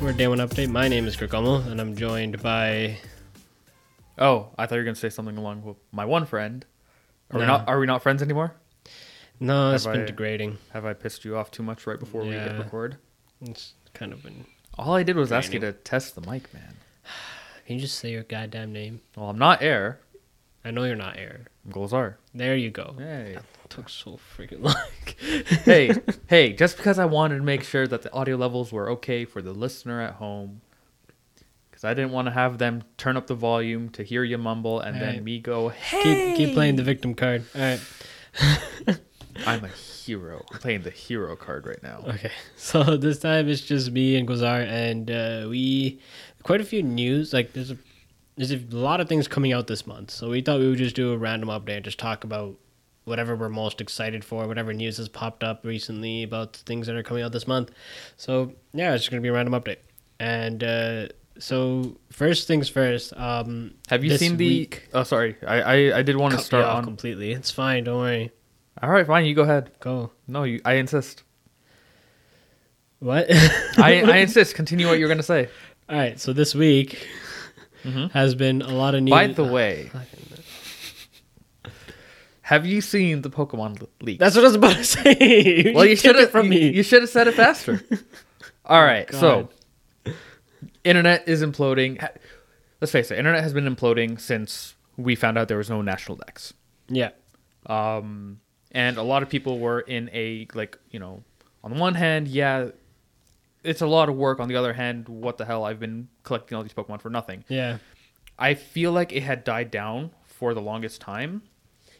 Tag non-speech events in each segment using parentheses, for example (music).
We're Day One Update. My name is Gurkamal, and I'm joined by. Oh, I thought you were gonna say something along with my one friend. Are we not? Are we not friends anymore? No, it's Have been I- degrading. Have I pissed you off too much right before we hit record? It's kind of been. All I did was ask you to test the mic, man. (sighs) Can you just say your goddamn name? Well, I'm not air. I know you're not Air. I'm Gulzar. There you go. Hey, took so freaking long. (laughs) hey, hey! Just because I wanted to make sure that the audio levels were okay for the listener at home, because I didn't want to have them turn up the volume to hear you mumble and Alright. then me go, "Hey!" keep keep playing the victim card. All right. (laughs) I'm a hero. I'm playing the hero card right now. Okay. (laughs) So this time it's just me and Gulzar, and uh, we quite a few news. Like there's a there's a lot of things coming out this month, so we thought we would just do a random update and just talk about whatever we're most excited for, whatever news has popped up recently about things that are coming out this month. So yeah, it's just gonna be a random update. And uh, so first things first. Um, Have you seen the? week- Oh, sorry. I I, I did want to start off on. completely. It's fine. Don't worry. All right, fine. You go ahead. Go. No, you. I insist. What? (laughs) I, I (laughs) insist. Continue what you're gonna say. All right. So this week Mhm. has been a lot of news. By the way, have you seen the Pokemon le- leak? That's what I was about to (laughs) say. well, you should have from me. You should have said it faster. (laughs) All right, so internet is imploding. Let's face it, internet has been imploding since we found out there was no national dex. yeah, Um, and a lot of people were in a like you know, on the one hand, yeah, it's a lot of work. On the other hand, what the hell? I've been collecting all these Pokemon for nothing. yeah. I feel like it had died down for the longest time.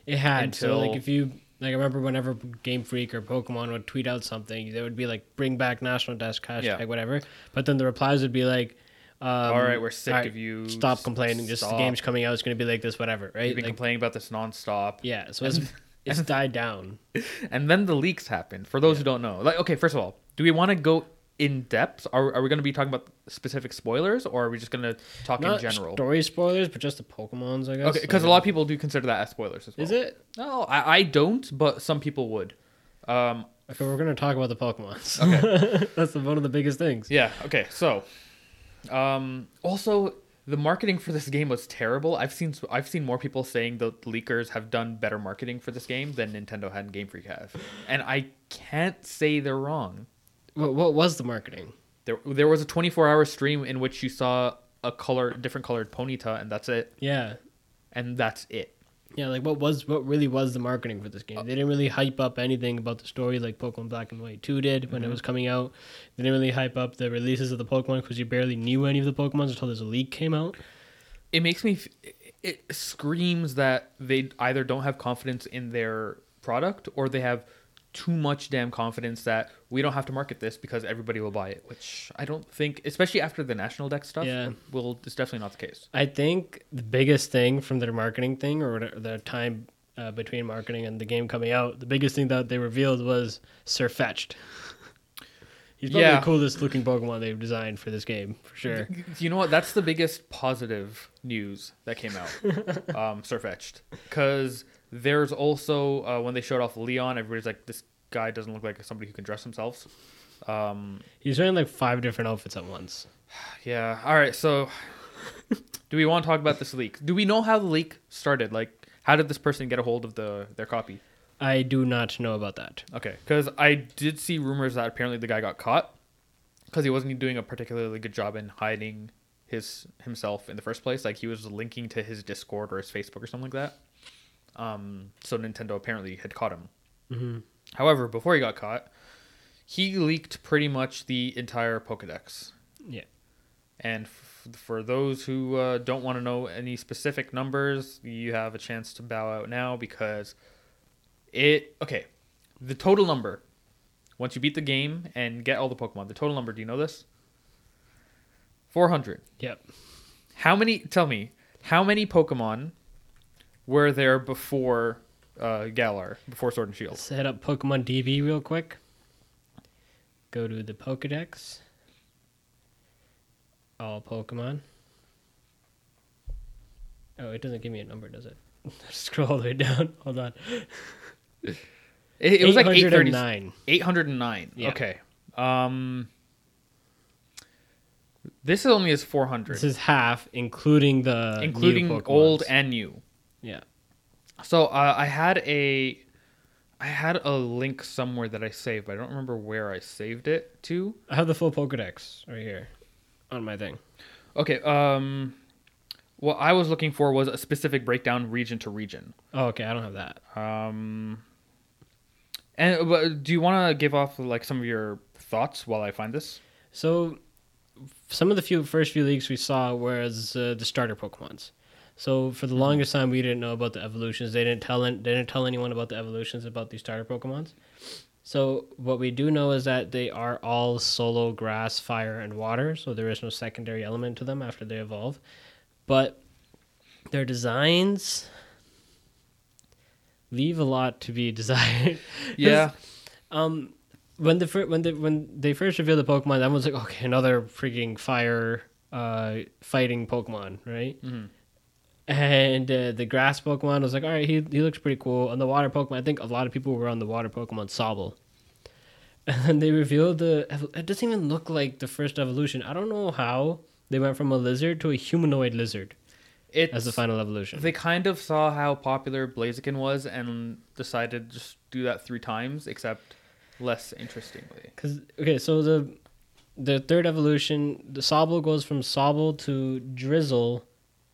It had. so like, if you like, I remember whenever Game Freak or Pokemon would tweet out something, they would be like, "Bring back National Dex hashtag Yeah. whatever." But then the replies would be like, um, All right, we're sick right, of you. Stop complaining. Just the game's coming out. It's going to be like this, whatever, right? You've been Like, complaining about this nonstop. yeah. So it's (laughs) it's died down. (laughs) And then the leaks happened. For those who don't know, like, okay, first of all, do we want to go in depth? Are, are we going to be talking about specific spoilers, or are we just going to talk Not in general? story spoilers, but just the Pokemon's, I guess. Okay, because a lot of people do consider that as spoilers as well. Is it? No, I, I don't, but some people would. Um, Okay, we're going to talk about the Pokemon's. Okay. (laughs) That's the, one of the biggest things. yeah. Okay. So, um, also the marketing for this game was terrible. I've seen I've seen more people saying the leakers have done better marketing for this game than Nintendo had and Game Freak have, and I can't say they're wrong. What, what was the marketing? There, there was a 24 hour stream in which you saw a color, different colored Ponyta, and that's it. Yeah. And that's it. Yeah, like what was what really was the marketing for this game? They didn't really hype up anything about the story like Pokemon Black and White 2 did when it mm-hmm. was coming out. They didn't really hype up the releases of the Pokemon because you barely knew any of the Pokemon until this leak came out. It makes me. f- It screams that they either don't have confidence in their product or they have too much damn confidence that we don't have to market this because everybody will buy it. Which I don't think, especially after the national dex stuff, Yeah. will it's definitely not the case. I think the biggest thing from their marketing thing or the time uh, between marketing and the game coming out, the biggest thing that they revealed was Sirfetch'd. (laughs) He's probably Yeah. the coolest looking Pokemon they've designed for this game, for sure. You know what? That's the biggest positive news that came out. (laughs) um, Sirfetch'd, because there's also uh, when they showed off Leon, everybody's like, "This guy doesn't look like somebody who can dress themselves." Um, He's wearing like five different outfits at once. (sighs) yeah. All right. So, do we want to talk about this leak? Do we know how the leak started? Like, how did this person get a hold of the their copy? I do not know about that. Okay, because I did see rumors that apparently the guy got caught because he wasn't doing a particularly good job in hiding his himself in the first place. Like he was linking to his Discord or his Facebook or something like that. Um, so Nintendo apparently had caught him. Mhm. However, before he got caught, he leaked pretty much the entire Pokedex. Yeah. And f- for those who uh, don't want to know any specific numbers, you have a chance to bow out now because it. Okay, the total number. Once you beat the game and get all the Pokemon, the total number. Do you know this? Four hundred. Yep. How many? Tell me. How many Pokemon were there before uh, Galar? Before Sword and Shield? Let's hit up Pokemon DB real quick. Go to the Pokedex. All Pokemon. Oh, it doesn't give me a number, does it? (laughs) Scroll all the way down. (laughs) Hold on. It, it was like 809. 809. Yeah. Okay. Um This is only is 400, This is half, including the including new old and new. Yeah. So uh, I had a, I had a link somewhere that I saved, but I don't remember where I saved it to. I have the full Pokedex right here on my thing. Okay. Um, what I was looking for was a specific breakdown region to region. Oh, okay. I don't have that. Um, and but do you want to give off like some of your thoughts while I find this? So, some of the few first few leagues we saw was uh, the starter Pokemon's. So for the longest time, we didn't know about the evolutions. They didn't tell they didn't tell anyone about the evolutions about these starter Pokemon's. So what we do know is that they are all solo grass, fire, and water. So there is no secondary element to them after they evolve. But their designs leave a lot to be (laughs) desired. Yeah. (laughs) um, when the fir- when the when they first revealed the Pokemon, everyone's like, okay, another freaking fire uh fighting Pokemon, right? Mhm. And uh, the grass Pokemon was like, all right, he he looks pretty cool. And the water Pokemon, I think a lot of people were on the water Pokemon Sobble. (laughs) And then they revealed the. It doesn't even look like the first evolution. I don't know how they went from a lizard to a humanoid lizard It's as the final evolution. They kind of saw how popular Blaziken was and decided to just do that three times, except less interestingly. Cause okay, so the the third evolution, the Sobble goes from Sobble to Drizzle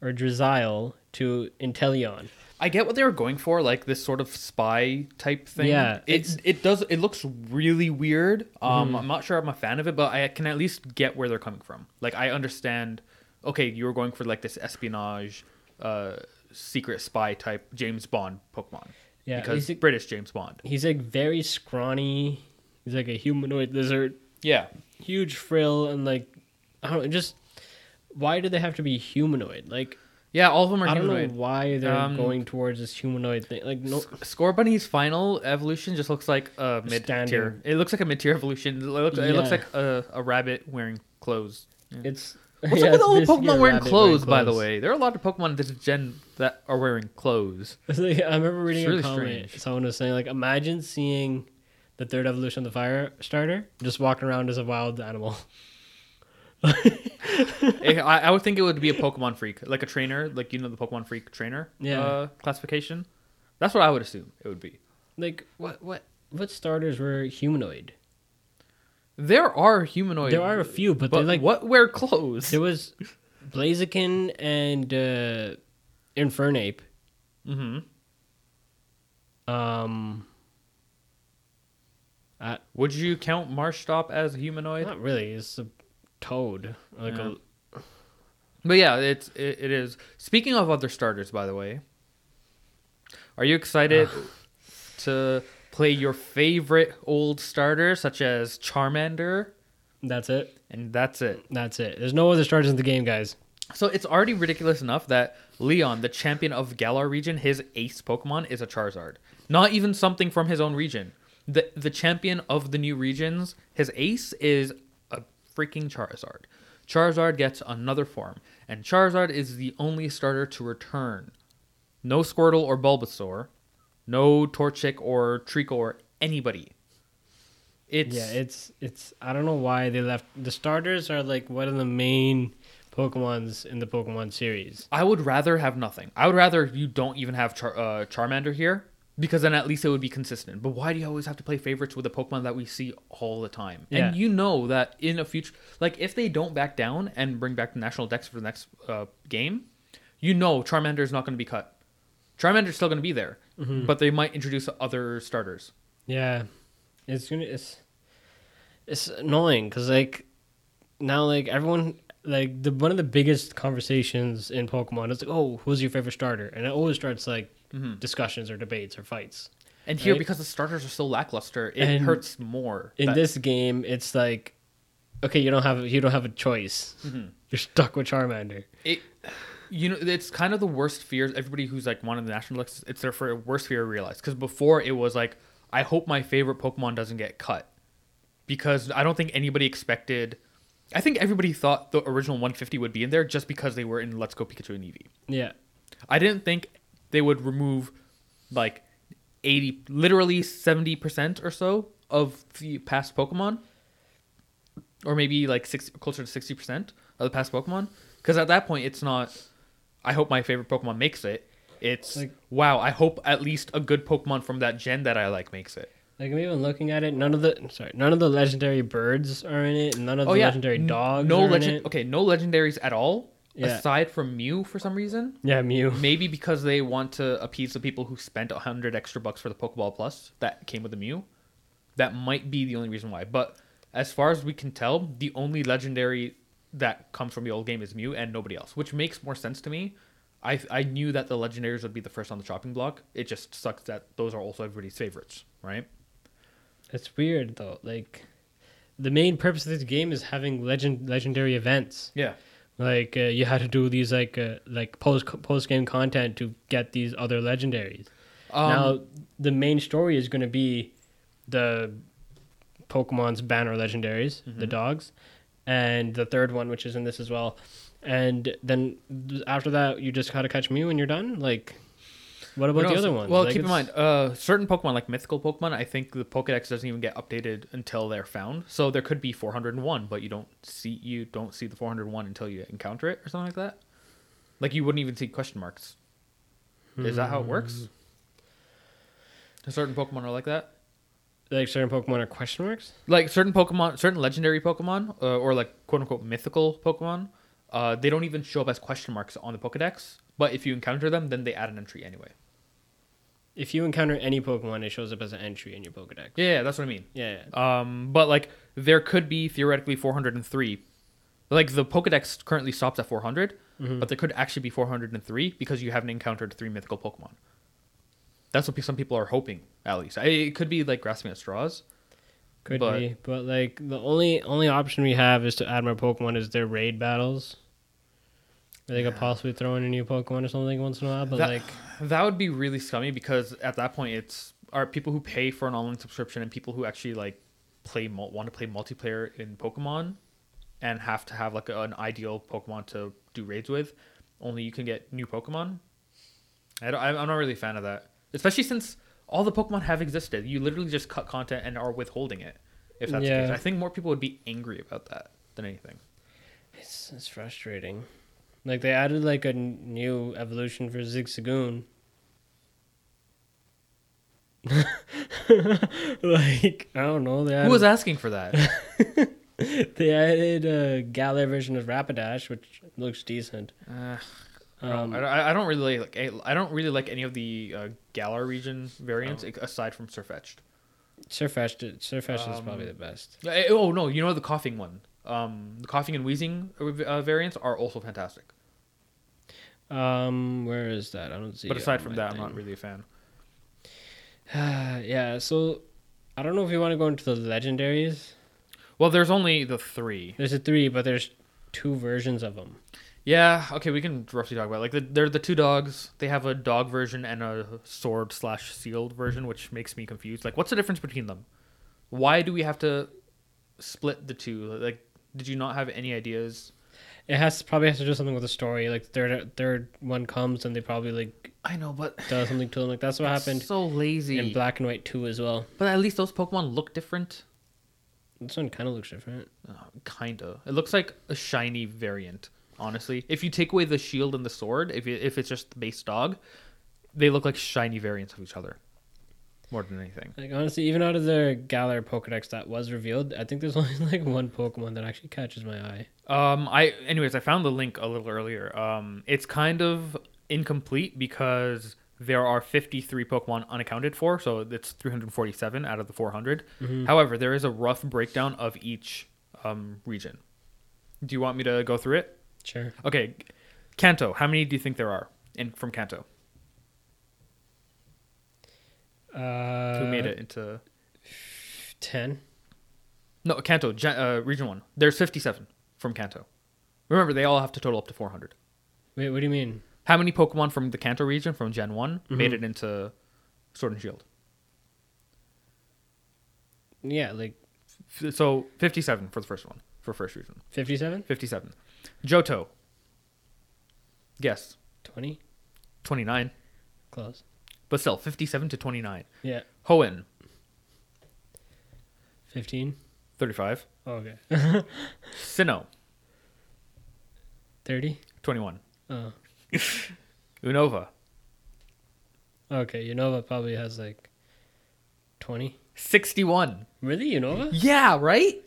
or Drizzile to Inteleon. I get what they were going for, like this sort of spy type thing. Yeah, it it's- it does. It looks really weird. Um, I'm not sure I'm a fan of it, but I can at least get where they're coming from. Like I understand. Okay, you were going for like this espionage, uh, secret spy type James Bond Pokemon. Yeah, because like- British James Bond. He's like very scrawny. He's like a humanoid lizard, Yeah, huge frill, and like I don't know, just why do they have to be humanoid? Like yeah. All of them are I don't humanoid. know why they're Um, going towards this humanoid thing. Like no, Scorbunny's final evolution just looks like a mid tier. It looks like a mid tier evolution. It looks, it looks like a, a rabbit wearing clothes. it's What's (laughs) yeah, up with all the basically a Pokemon wearing clothes, by the way? There are a lot of Pokemon in this gen that are wearing clothes. (laughs) Like, I remember reading a comment. strange. Someone was saying, like, imagine seeing the third evolution of the fire starter just walking around as a wild animal. (laughs) (laughs) I, I would think it would be a Pokemon freak, like a trainer, like you know the Pokemon freak trainer Yeah. uh, classification. That's what I would assume it would be. like, what, what, what starters were humanoid? There are humanoid. There are a few, but, but they like what wear clothes? there was Blaziken and uh, Infernape. hmm Um, uh, Would you count Marshtomp as humanoid? not really. It's a toad. Like Yeah. a, But yeah, it's it, it is. Speaking of other starters, by the way, are you excited to play your favorite old starter, such as Charmander? that's it. And that's it. That's it. There's no other starters in the game, guys. So it's already ridiculous enough that Leon, the champion of Galar region, his ace Pokemon is a Charizard. Not even something from his own region. The the champion of the new regions, his ace is freaking Charizard. Charizard gets another form, and Charizard is the only starter to return. No Squirtle or Bulbasaur, no Torchic or Treecko or anybody. It's yeah, it's it's. I don't know why they left. The starters are like one of the main Pokemon's in the Pokemon series. I would rather have nothing. I would rather you don't even have Char- uh, Charmander here because then at least it would be consistent. But why do you always have to play favorites with a Pokemon that we see all the time? Yeah. And you know that in a future, like if they don't back down and bring back the national dex for the next uh, game, you know Charmander is not going to be cut. Charmander's still going to be there, but they might introduce other starters. Yeah, it's gonna it's it's annoying because like now like everyone like the one of the biggest conversations in Pokemon is like, oh, who's your favorite starter? And it always starts like mm-hmm. discussions or debates or fights. And here, Right. because the starters are so lackluster, it And hurts more. In that- this game, it's like, okay, you don't have you don't have a choice. Mm-hmm. You're stuck with Charmander. it you know it's kind of the worst fears everybody who's like one of the national lists it's their worst fear realized. because before it was like i hope my favorite pokemon doesn't get cut because i don't think anybody expected i think everybody thought the original 150 would be in there just because they were in let's go pikachu and eevee Yeah, i didn't think they would remove like 80 literally 70% or so of the past pokemon or maybe like six closer to 60% of the past Pokemon. Because at that point, it's not. I hope my favorite Pokemon makes it. It's Like- wow. I hope at least a good Pokemon from that gen that I like makes it. Like I'm even looking at it. None of the sorry, none of the legendary birds are in it. and None of Oh the yeah, legendary dogs. No are in legend. it. Okay, no legendaries at all. Yeah. Aside from Mew, for some reason. Yeah, Mew. (laughs) Maybe because they want to appease the people who spent a hundred extra bucks for the Pokeball Plus that came with the Mew. That might be the only reason why. But as far as we can tell, the only legendary that comes from the old game is Mew and nobody else, which makes more sense to me. I I knew that the legendaries would be the first on the chopping block. It just sucks that those are also everybody's favorites, right? It's weird though. Like the main purpose of this game is having legend legendary events. Yeah. Like uh, you had to do these like uh, like post post game content to get these other legendaries. Um, now the main story is going to be the Pokemon's banner legendaries, Mm-hmm. the dogs, and the third one, which is in this as well. And then after that, you just gotta catch Mew and you're done. Like, what about the other ones? Well, Like, keep in mind, uh, certain Pokemon, like mythical Pokemon, I think the Pokedex doesn't even get updated until they're found. So there could be 401, but you don't see you don't see the 401 until you encounter it or something like that. Like you wouldn't even see question marks. Is that how it works? Certain Pokemon are like that. like certain Pokemon are question marks. Like certain Pokemon, certain legendary Pokemon, uh, or like quote unquote mythical Pokemon, uh, they don't even show up as question marks on the Pokedex. But if you encounter them, then they add an entry anyway. If you encounter any Pokemon, it shows up as an entry in your Pokedex. Yeah, that's what I mean. Yeah, yeah. Um, but like there could be theoretically 403. Like the Pokedex currently stops at 400, Mhm. but there could actually be 403 because you haven't encountered three mythical Pokemon. That's what some people are hoping, at least. I- It could be like grasping at straws. Could but- be, but like the only only option we have is to add more Pokemon is their raid battles. They could possibly throw in a new Pokemon or something once in a while, but That- like That would be really scummy because at that point, it's are people who pay for an online subscription and people who actually like play want to play multiplayer in Pokemon and have to have like an ideal Pokemon to do raids with. Only you can get new Pokemon. I don't, I'm not really a fan of that, especially since all the Pokemon have existed. You literally just cut content and are withholding it. If that's the case, I think more people would be angry about that than anything. it's it's frustrating. Like they added like a new evolution for Zigzagoon. (laughs) like I don't know. They added, Who was asking for that? (laughs) They added a Galar version of Rapidash, which looks decent. Uh, I Um, don't, I, I don't really like I don't really like any of the uh, Galar region variants Oh. aside from Sirfetch'd. Sirfetch'd, Sirfetch'd is Um, probably the best. Eh, Oh no, you know the coughing one. Um, the coughing and wheezing uh, variants are also fantastic. Um, where is that? I don't see. But aside from that, I'm not really a fan. (sighs) yeah, so I don't know if you want to go into the legendaries. Well, there's only the three. There's a three, but there's two versions of them. Yeah, okay, we can roughly talk about it. like the, they're the two dogs. They have a dog version and a sword slash sealed version, which makes me confused. Like, what's the difference between them? Why do we have to split the two? Like, did you not have any ideas? It has probably has to do something with the story. Like third third one comes and they probably like I know, but does something to them. Like that's what happened So lazy. in Black and White two as well. But at least those Pokemon look different. This one kind of looks different. Uh, kinda. It looks like a shiny variant. Honestly, if you take away the shield and the sword, if it, if it's just the base dog, they look like shiny variants of each other. More than anything. Like honestly, even out of the Galar Pokedex that was revealed, I think there's (laughs) only like one Pokemon that actually catches my eye. Um, I anyways, I found the link a little earlier. Um, it's kind of incomplete because there are 53 Pokemon unaccounted for, so it's 347 out of the 400. Mhm. However, there is a rough breakdown of each um, region. Do you want me to go through it? Sure. Okay, Kanto. How many do you think there are in from Kanto? Uh, Who made it into Ten. no Kanto uh, region one? There's 57 from Kanto. Remember, they all have to total up to 400. Wait, what do you mean? How many Pokemon from the Kanto region from Gen one made Mhm. it into Sword and Shield? Yeah, like So 57 for the first one for first region. fifty-seven, 57. Johto. Guess twenty, 29, close. But still 57 to 29. Yeah, Hoenn fifteen. 35. Oh, okay. (laughs) Sinnoh, 30? 21. Oh. (laughs) Unova, Okay, Unova probably has like 20. 61. Really? Unova? Yeah, right?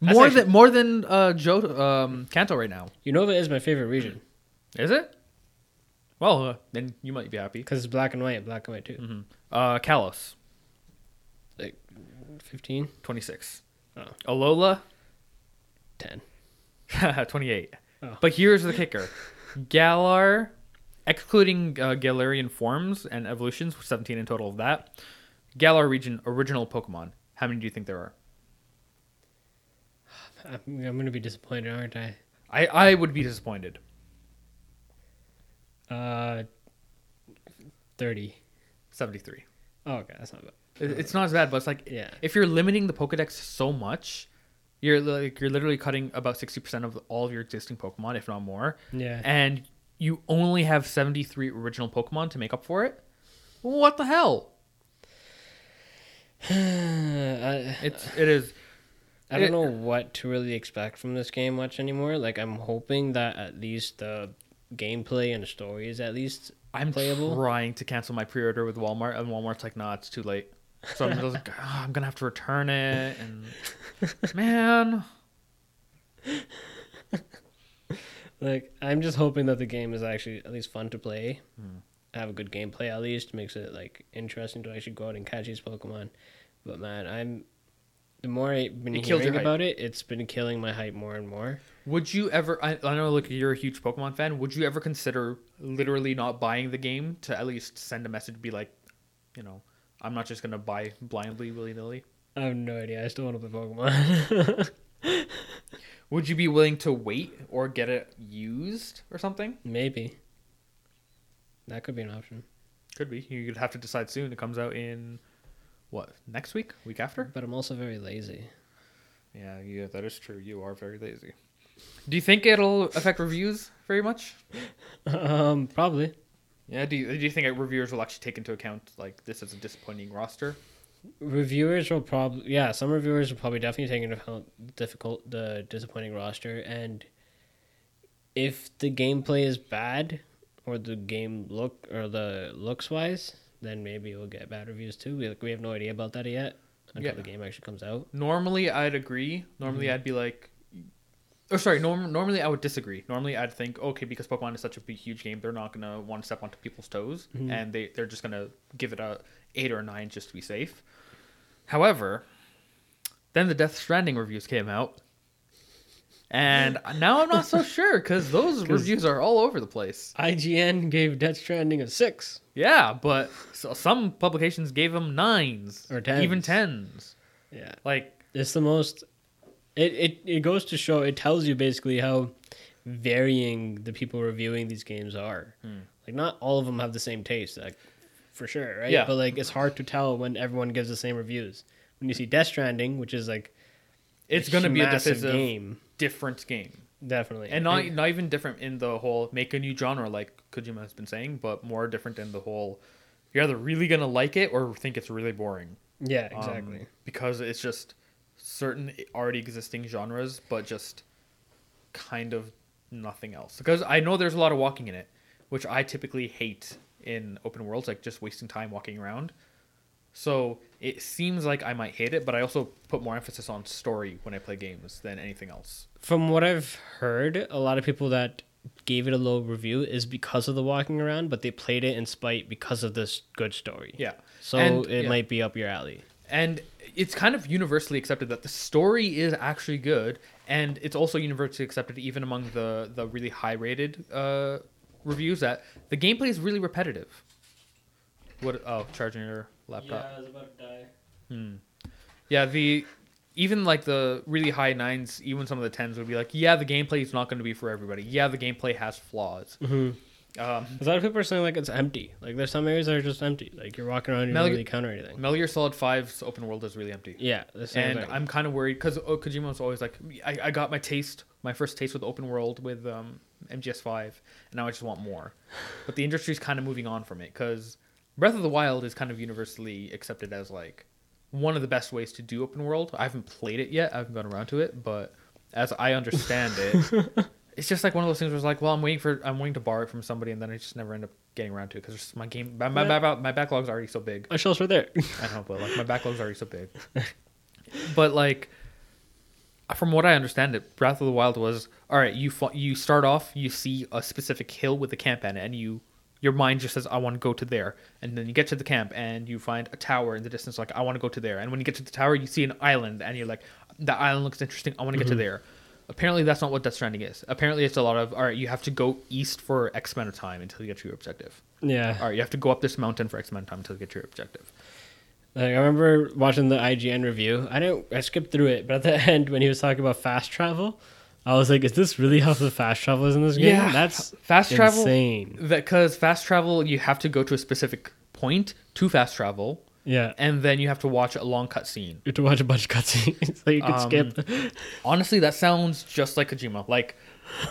That's More actually- than more than uh Joe um Kanto right now. Unova is my favorite region Is it? Well, uh, then you might be happy. because it's black and white, black and white too. hmm Uh Kalos, Like 15, 26. Oh. Alola, 10. (laughs) 28. Oh. But here's the kicker. Galar, excluding uh, Galarian forms and evolutions, 17 in total of that. Galar region original Pokemon. How many do you think there are? (sighs) I'm, I'm going to be disappointed, aren't I? I, I would be disappointed. Uh, 30. 73. Oh, okay, that's not bad. It's not as bad, but it's like Yeah. if you're limiting the Pokedex so much, you're like you're literally cutting about 60% of all of your existing Pokemon, if not more, Yeah. and you only have 73 original Pokemon to make up for it. What the hell? (sighs) I, It's it is I don't know what to really expect from this game much anymore. Like, I'm hoping that at least the gameplay and the story is at least I'm playable. trying to cancel my pre-order with Walmart, and Walmart's like, "Nah, it's too late." So I'm just like, (laughs) "Ah, I'm gonna have to return it, and (laughs) man, Like, I'm just hoping that the game is actually at least fun to play. Hmm. Have a good gameplay at least. Makes it like interesting to actually go out and catch these Pokemon. But man, I'm the more I've been It hearing about it, it's been killing my hype more and more. would you ever? I, I know, like you're a huge Pokemon fan. Would you ever consider literally not buying the game to at least send a message, be like, you know, I'm not just gonna buy blindly, willy nilly. I have no idea. I still want to play Pokemon. (laughs) Would you be willing to wait or get it used or something? Maybe. That could be an option. Could be. You'd have to decide soon. It comes out in what next week? Week after? But I'm also very lazy. Yeah, yeah, that is true. You are very lazy. Do you think it'll affect reviews very much? um, probably. Yeah. Do you, do you think reviewers will actually take into account like this is a disappointing roster? Reviewers will probably yeah, some reviewers will probably definitely take into account difficult the disappointing roster and if the gameplay is bad or the game look or the looks wise, then maybe we'll get bad reviews too. We, like, we have no idea about that yet until Yeah. the game actually comes out. Normally, I'd agree. Normally, mm-hmm. I'd be like, or sorry, norm- normally I would disagree. Normally, I'd think, okay, because Pokemon is such a big, huge game, they're not gonna want to step onto people's toes, mm-hmm. and they they're just gonna give it a eight or a nine just to be safe. However, then the Death Stranding reviews came out, and now I'm not so (laughs) sure because those (laughs) reviews are all over the place. IGN gave Death Stranding a six. Yeah, but so some publications gave them nines Or tens. even tens. Yeah. Like It's the most. It, it it goes to show. It tells you basically how varying the people reviewing these games are. Hmm. Like not all of them have the same taste, like for sure, right? Yeah. But like it's hard to tell when everyone gives the same reviews. When you see Death Stranding, which is like it's gonna be a massive game, different game. definitely, and not not even different in the whole make a new genre like Kojima has been saying, but more different in the whole you're either really gonna like it or think it's really boring. yeah, Um, exactly. because it's just certain already existing genres, but just kind of nothing else. Because I know there's a lot of walking in it, which I typically hate in open worlds, like just wasting time walking around. So it seems like I might hate it, but I also put more emphasis on story when I play games than anything else. From what I've heard, a lot of people that gave it a low review is because of the walking around, but they played it in spite because of this good story. Yeah. So And- it yeah. might be up your alley. and it's kind of universally accepted that the story is actually good and it's also universally accepted even among the the really high rated uh reviews that the gameplay is really repetitive what oh charging your laptop I was about to die. Hmm. yeah the even like the really high nines even some of the tens would be like yeah the gameplay is not going to be for everybody yeah the gameplay has flaws Mm-hmm. um A lot of people are saying like it's empty. Like there's some areas that are just empty. Like you're walking around, you Metal don't Gear- really counter anything. metal gear solid 5's open world is really empty Yeah, the same and thing. I'm kind of worried because oh, Kojima was always like, I, I got my taste, my first taste with open world with um, MGS5, and now I just want more. But the industry's kind of moving on from it because Breath of the Wild is kind of universally accepted as like one of the best ways to do open world. I haven't played it yet, I haven't gone around to it, but as I understand it, (laughs) it's just like one of those things where it's like, well, I'm waiting for I'm waiting to borrow it from somebody, and then I just never end up getting around to it because my game my my, my, my backlog's already so big. My shelves right there. (laughs) I know, but like my backlog's already so big. (laughs) but like, from what I understand, it Breath of the Wild was all right. You you start off, you see a specific hill with a camp in it, and you your mind just says, I want to go to there, and then you get to the camp and you find a tower in the distance, like I want to go to there, and when you get to the tower, you see an island, and you're like, the island looks interesting, I want to get to mm-hmm. there. Apparently, that's not what Death Stranding is. Apparently, it's a lot of all right. You have to go east for X amount of time until you get to your objective. yeah. All right, you have to go up this mountain for X amount of time until you get to your objective. Like I remember watching the IGN review. I didn't. I skipped through it, but at the (laughs) end when he was talking about fast travel, I was like, "Is this really how the fast travel is in this game?" Yeah, That's fast travel. insane. because fast travel you have to go to a specific point to fast travel Yeah, and then you have to watch a long cutscene you have to watch a bunch of cutscenes (laughs) so you can Um, skip. honestly that sounds just like kojima like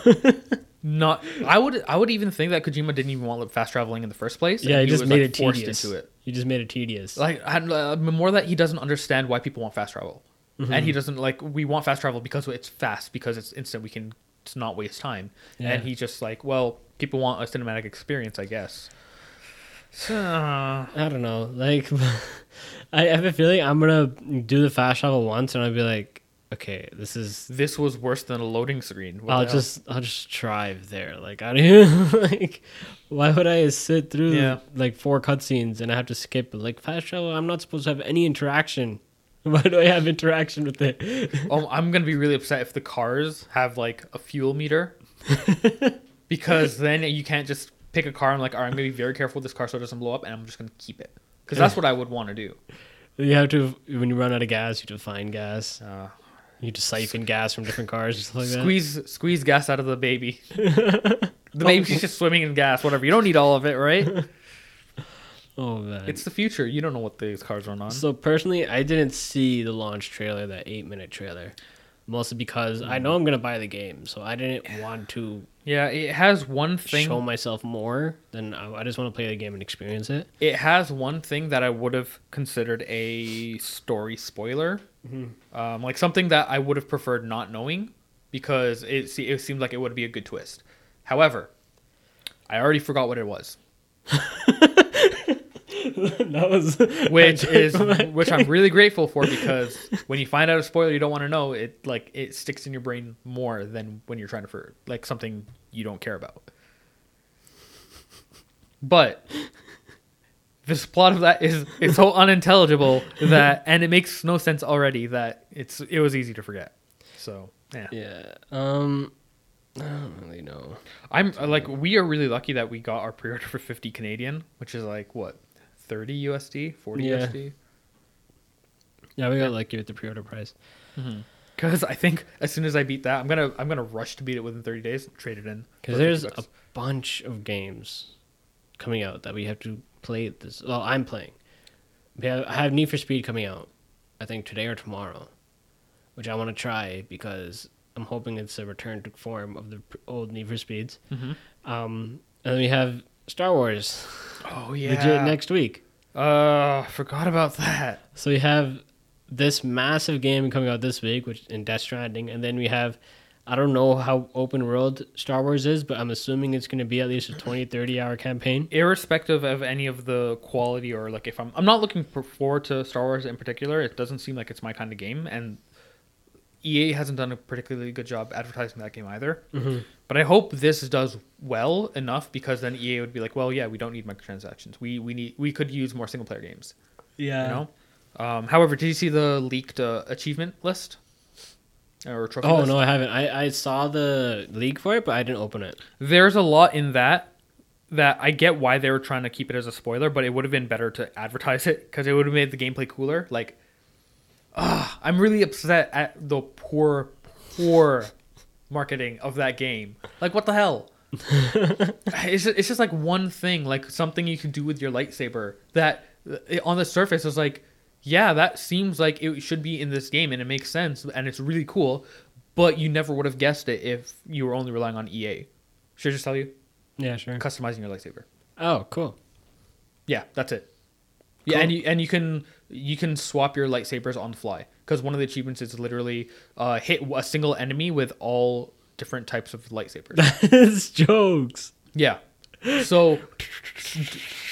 (laughs) not i would i would even think that kojima didn't even want fast traveling in the first place Yeah, and he just was, made like, it forced tedious. into it You just made it tedious. like I- uh, more that he doesn't understand why people want fast travel Mm-hmm. and he doesn't like we want fast travel because it's fast because it's instant we can to not waste time Yeah. and he just like well people want a cinematic experience i guess so I don't know. Like, (laughs) I have a feeling I'm gonna do the fast travel once, and I'll be like, "Okay, this is." this was worse than a loading screen What I'll just I'll just drive there. Like I don't (laughs) even like. Why would I sit through Yeah. like four cutscenes and I have to skip? Like fast travel, I'm not supposed to have any interaction. (laughs) Why do I have interaction with it? Oh, I'm gonna be really upset if the cars have like a fuel meter, (laughs) because then you can't just pick a car and like, all right, I'm gonna be very careful with this car so it doesn't blow up, and I'm just gonna keep it, because that's what I would want to do. You have to when you run out of gas, you have to find gas. Uh, You to siphon gas from different cars stuff like that. squeeze squeeze gas out of the baby. (laughs) the baby's just swimming in gas, whatever. You don't need all of it, right? Oh man. It's the future. You don't know what these cars run on. So personally, I didn't see the launch trailer, that eight minute trailer, mostly because I know I'm gonna buy the game, so I didn't want to Yeah, it has one thing. show myself more than I, I just want to play the game and experience it. it has one thing that I would have considered a story spoiler, um, like something that I would have preferred not knowing, because it se- it seemed like it would be a good twist. However, I already forgot what it was, (laughs) (laughs) that was which is which I'm really grateful for because when you find out a spoiler you don't want to know, it like it sticks in your brain more than when you're trying to for like something you don't care about. But this plot of that is it's so unintelligible that and it makes no sense already that it's it was easy to forget. So yeah, yeah. Um, I don't really know. I'm like we are really lucky that we got our pre-order for 50 Canadian, which is like what 30 USD, 40 Yeah. USD. Yeah, we got lucky with the pre-order price. Because I think as soon as I beat that, I'm gonna I'm gonna rush to beat it within 30 days. And trade it in. Because there's 50 a bunch of games coming out that we have to play this. Well, I'm playing. We have, I have Need for Speed coming out, I think today or tomorrow, which I want to try because I'm hoping it's a return to form of the old Need for Speeds. Mhm. Um, and then we have Star Wars Oh legit yeah. next week. Uh, forgot about that. So we have this massive game coming out this week, which in Death Stranding, and then we have I don't know how open world Star Wars is, but I'm assuming it's going to be at least a 20 30 hour campaign. Irrespective of any of the quality or like if I'm I'm not looking for- forward to Star Wars in particular. It doesn't seem like it's my kind of game, and EA hasn't done a particularly good job advertising that game either. Mm-hmm. But I hope this does well enough because then EA would be like, well, yeah, we don't need microtransactions. We we need we could use more single player games. Yeah. You know. Um, however, did you see the leaked uh, achievement list or trophy Oh list? no, I haven't. I, I saw the league for it, but I didn't open it. There's a lot in that that I get why they were trying to keep it as a spoiler, but it would have been better to advertise it because it would have made the gameplay cooler. Like, ah, I'm really upset at the poor, poor marketing of that game. Like, what the hell? (laughs) it's just, it's just like one thing, like something you can do with your lightsaber that uh, on the surface is like, yeah, that seems like it should be in this game and it makes sense and it's really cool, but you never would have guessed it if you were only relying on EA. Should I just tell you? Yeah, sure. Customizing your lightsaber. Oh, cool. Yeah, that's it. Yeah, and you and you can you can swap your lightsabers on the fly because one of the achievements is literally uh, hit a single enemy with all different types of lightsabers. (laughs) That's jokes. yeah. So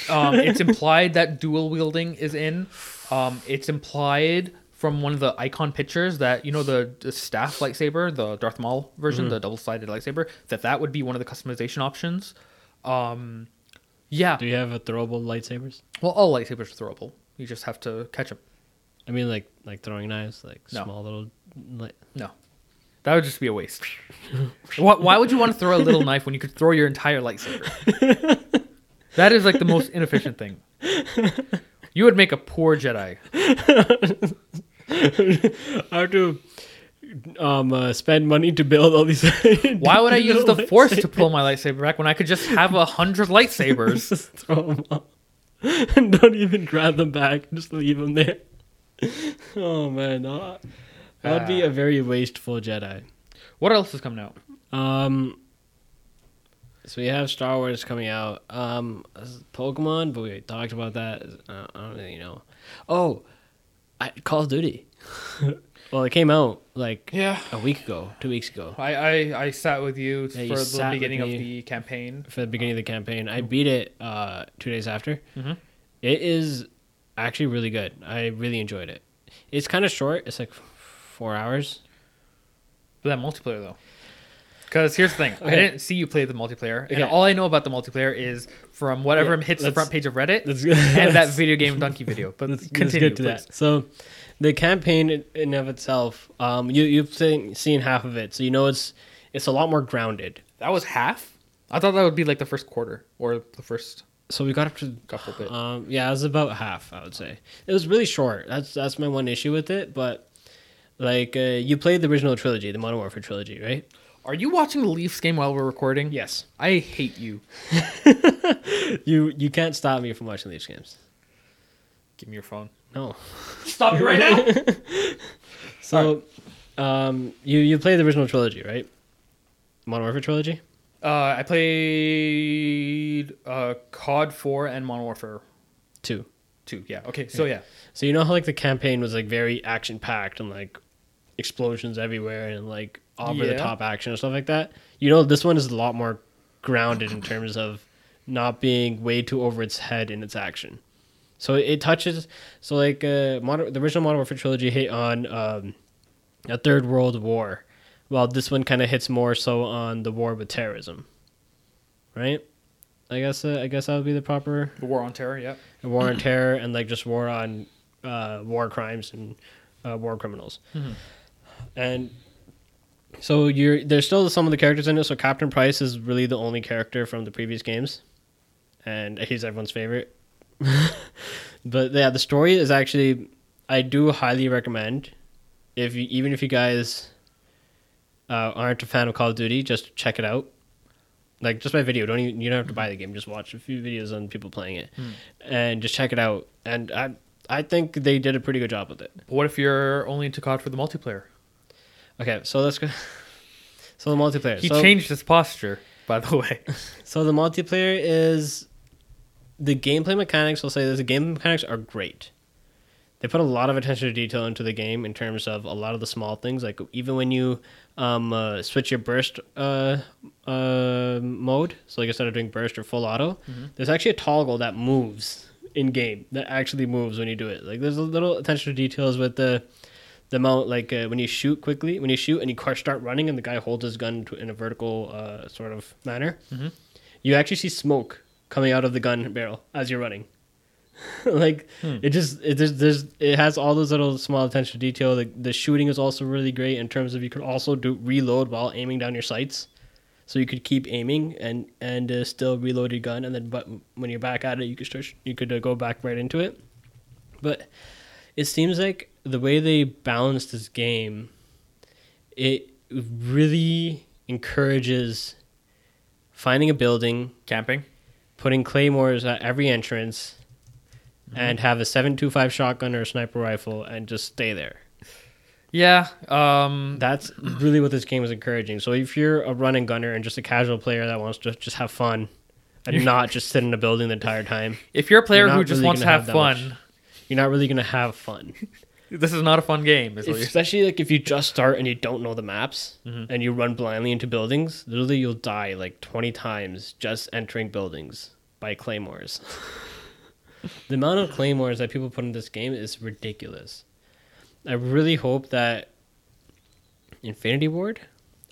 um, it's (laughs) implied that dual wielding is in. Um, it's implied from one of the icon pictures that you know the, the staff lightsaber, the Darth Maul version, the double-sided lightsaber, that that would be one of the customization options. Um, yeah. Do you have a throwable lightsabers? Well, all lightsabers are throwable. You just have to catch them. I mean, like like throwing knives, like No. small little. Like, No. That would just be a waste. (laughs) why, why would you want to throw a little knife when you could throw your entire lightsaber? (laughs) that is like the most inefficient thing. You would make a poor Jedi. (laughs) I have to um uh, spend money to build all these. Why would I use the force to pull my lightsaber back when I could just have a hundred lightsabers? Just throw them up. and don't even grab them back. Just leave them there. (laughs) Oh man, no, that would be Ah. a very wasteful Jedi. What else is coming out? Um, so we have Star Wars coming out. Um, Pokemon, but we talked about that. Uh, I don't really know. Oh, I, Call of Duty. (laughs) well, it came out like Yeah. a week ago, two weeks ago. I, I, I sat with you Yeah, you for the beginning of the campaign. for the beginning of the campaign. I beat it uh, two days after. Mhm. It is actually really good. I really enjoyed it. It's kind of short. It's like four hours. But that multiplayer though. Because here's the thing, I didn't see you play the multiplayer, and all I know about the multiplayer is from whatever Yeah, hits the front page of Reddit and (laughs) that video game donkey video. But let's, let's continue, get to please. that. So, the campaign in- in of itself, um, you you've seen, seen half of it, so you know it's it's a lot more grounded. That was half. I thought that would be like the first quarter or the first So we got up to couple bit. um, yeah, it was about half. I would say it was really short. That's that's my one issue with it. But like uh, you played the original trilogy, the Modern Warfare trilogy, right? Are you watching the Leafs game while we're recording? Yes. I hate you. (laughs) You you can't stop me from watching these games. Give me your phone. No. Stop you right now. (laughs) So, um, you you played the original trilogy, right? Modern Warfare trilogy. Uh, I played uh, COD 4 and Modern Warfare Two. 2. Yeah. Okay. So yeah. So you know how like the campaign was like very action packed and like explosions everywhere and like over the Yeah. top action and stuff like that. You know this one is a lot more grounded in terms of not being way too over its head in its action. So it touches so like uh modern, the original Modern Warfare trilogy hit on um, a third world war, while this one kind of hits more so on the war with terrorism. Right? I guess uh, I guess that would be the proper The War on Terror. Yeah. a war on terror and like just war on uh, war crimes and uh, war criminals. Mhm. And so you're there's still some of the characters in it. So Captain Price is really the only character from the previous games, and he's everyone's favorite. (laughs) but yeah, the story is actually I do highly recommend if you even if you guys uh, aren't a fan of Call of Duty, just check it out. Like just my video, don't even you don't have to buy the game. Just watch a few videos on people playing it, Hmm. and just check it out. And I I think they did a pretty good job with it. But what if you're only into COD for the multiplayer? Okay, so let's go. (laughs) So the multiplayer. He so, changed his posture, by the way. (laughs) So the multiplayer is the gameplay mechanics. I'll say this: the game mechanics are great. They put a lot of attention to detail into the game in terms of a lot of the small things. Like even when you um, uh, switch your burst uh, uh, mode, so like instead of doing burst or full auto, there's actually a toggle that moves in game that actually moves when you do it. Like there's a little attention to details with the the amount like uh, when you shoot quickly, when you shoot and you start running, and the guy holds his gun to, in a vertical uh, sort of manner, Mhm. you actually see smoke coming out of the gun barrel as you're running. (laughs) like Hmm. it just it there's, there's it has all those little small attention to detail. The the shooting is also really great in terms of you could also do reload while aiming down your sights, so you could keep aiming and and uh, still reload your gun, and then but when you're back at it, you could start you could uh, go back right into it. But it seems like the way they balance this game, it really encourages finding a building, Camping. putting claymores at every entrance, and have a 725 shotgun or a sniper rifle and just stay there. Yeah. Um. That's really what this game is encouraging. So if you're a running gunner and just a casual player that wants to just have fun and not just sit in a building the entire time, If you're a player You're who just really wants to have have fun, you're not really going to have fun. (laughs) This is not a fun game. Is Especially like if you just start and you don't know the maps Mhm. and you run blindly into buildings, literally you'll die like 20 times just entering buildings by claymores. (laughs) the amount of claymores that people put in this game is ridiculous. I really hope that Infinity Ward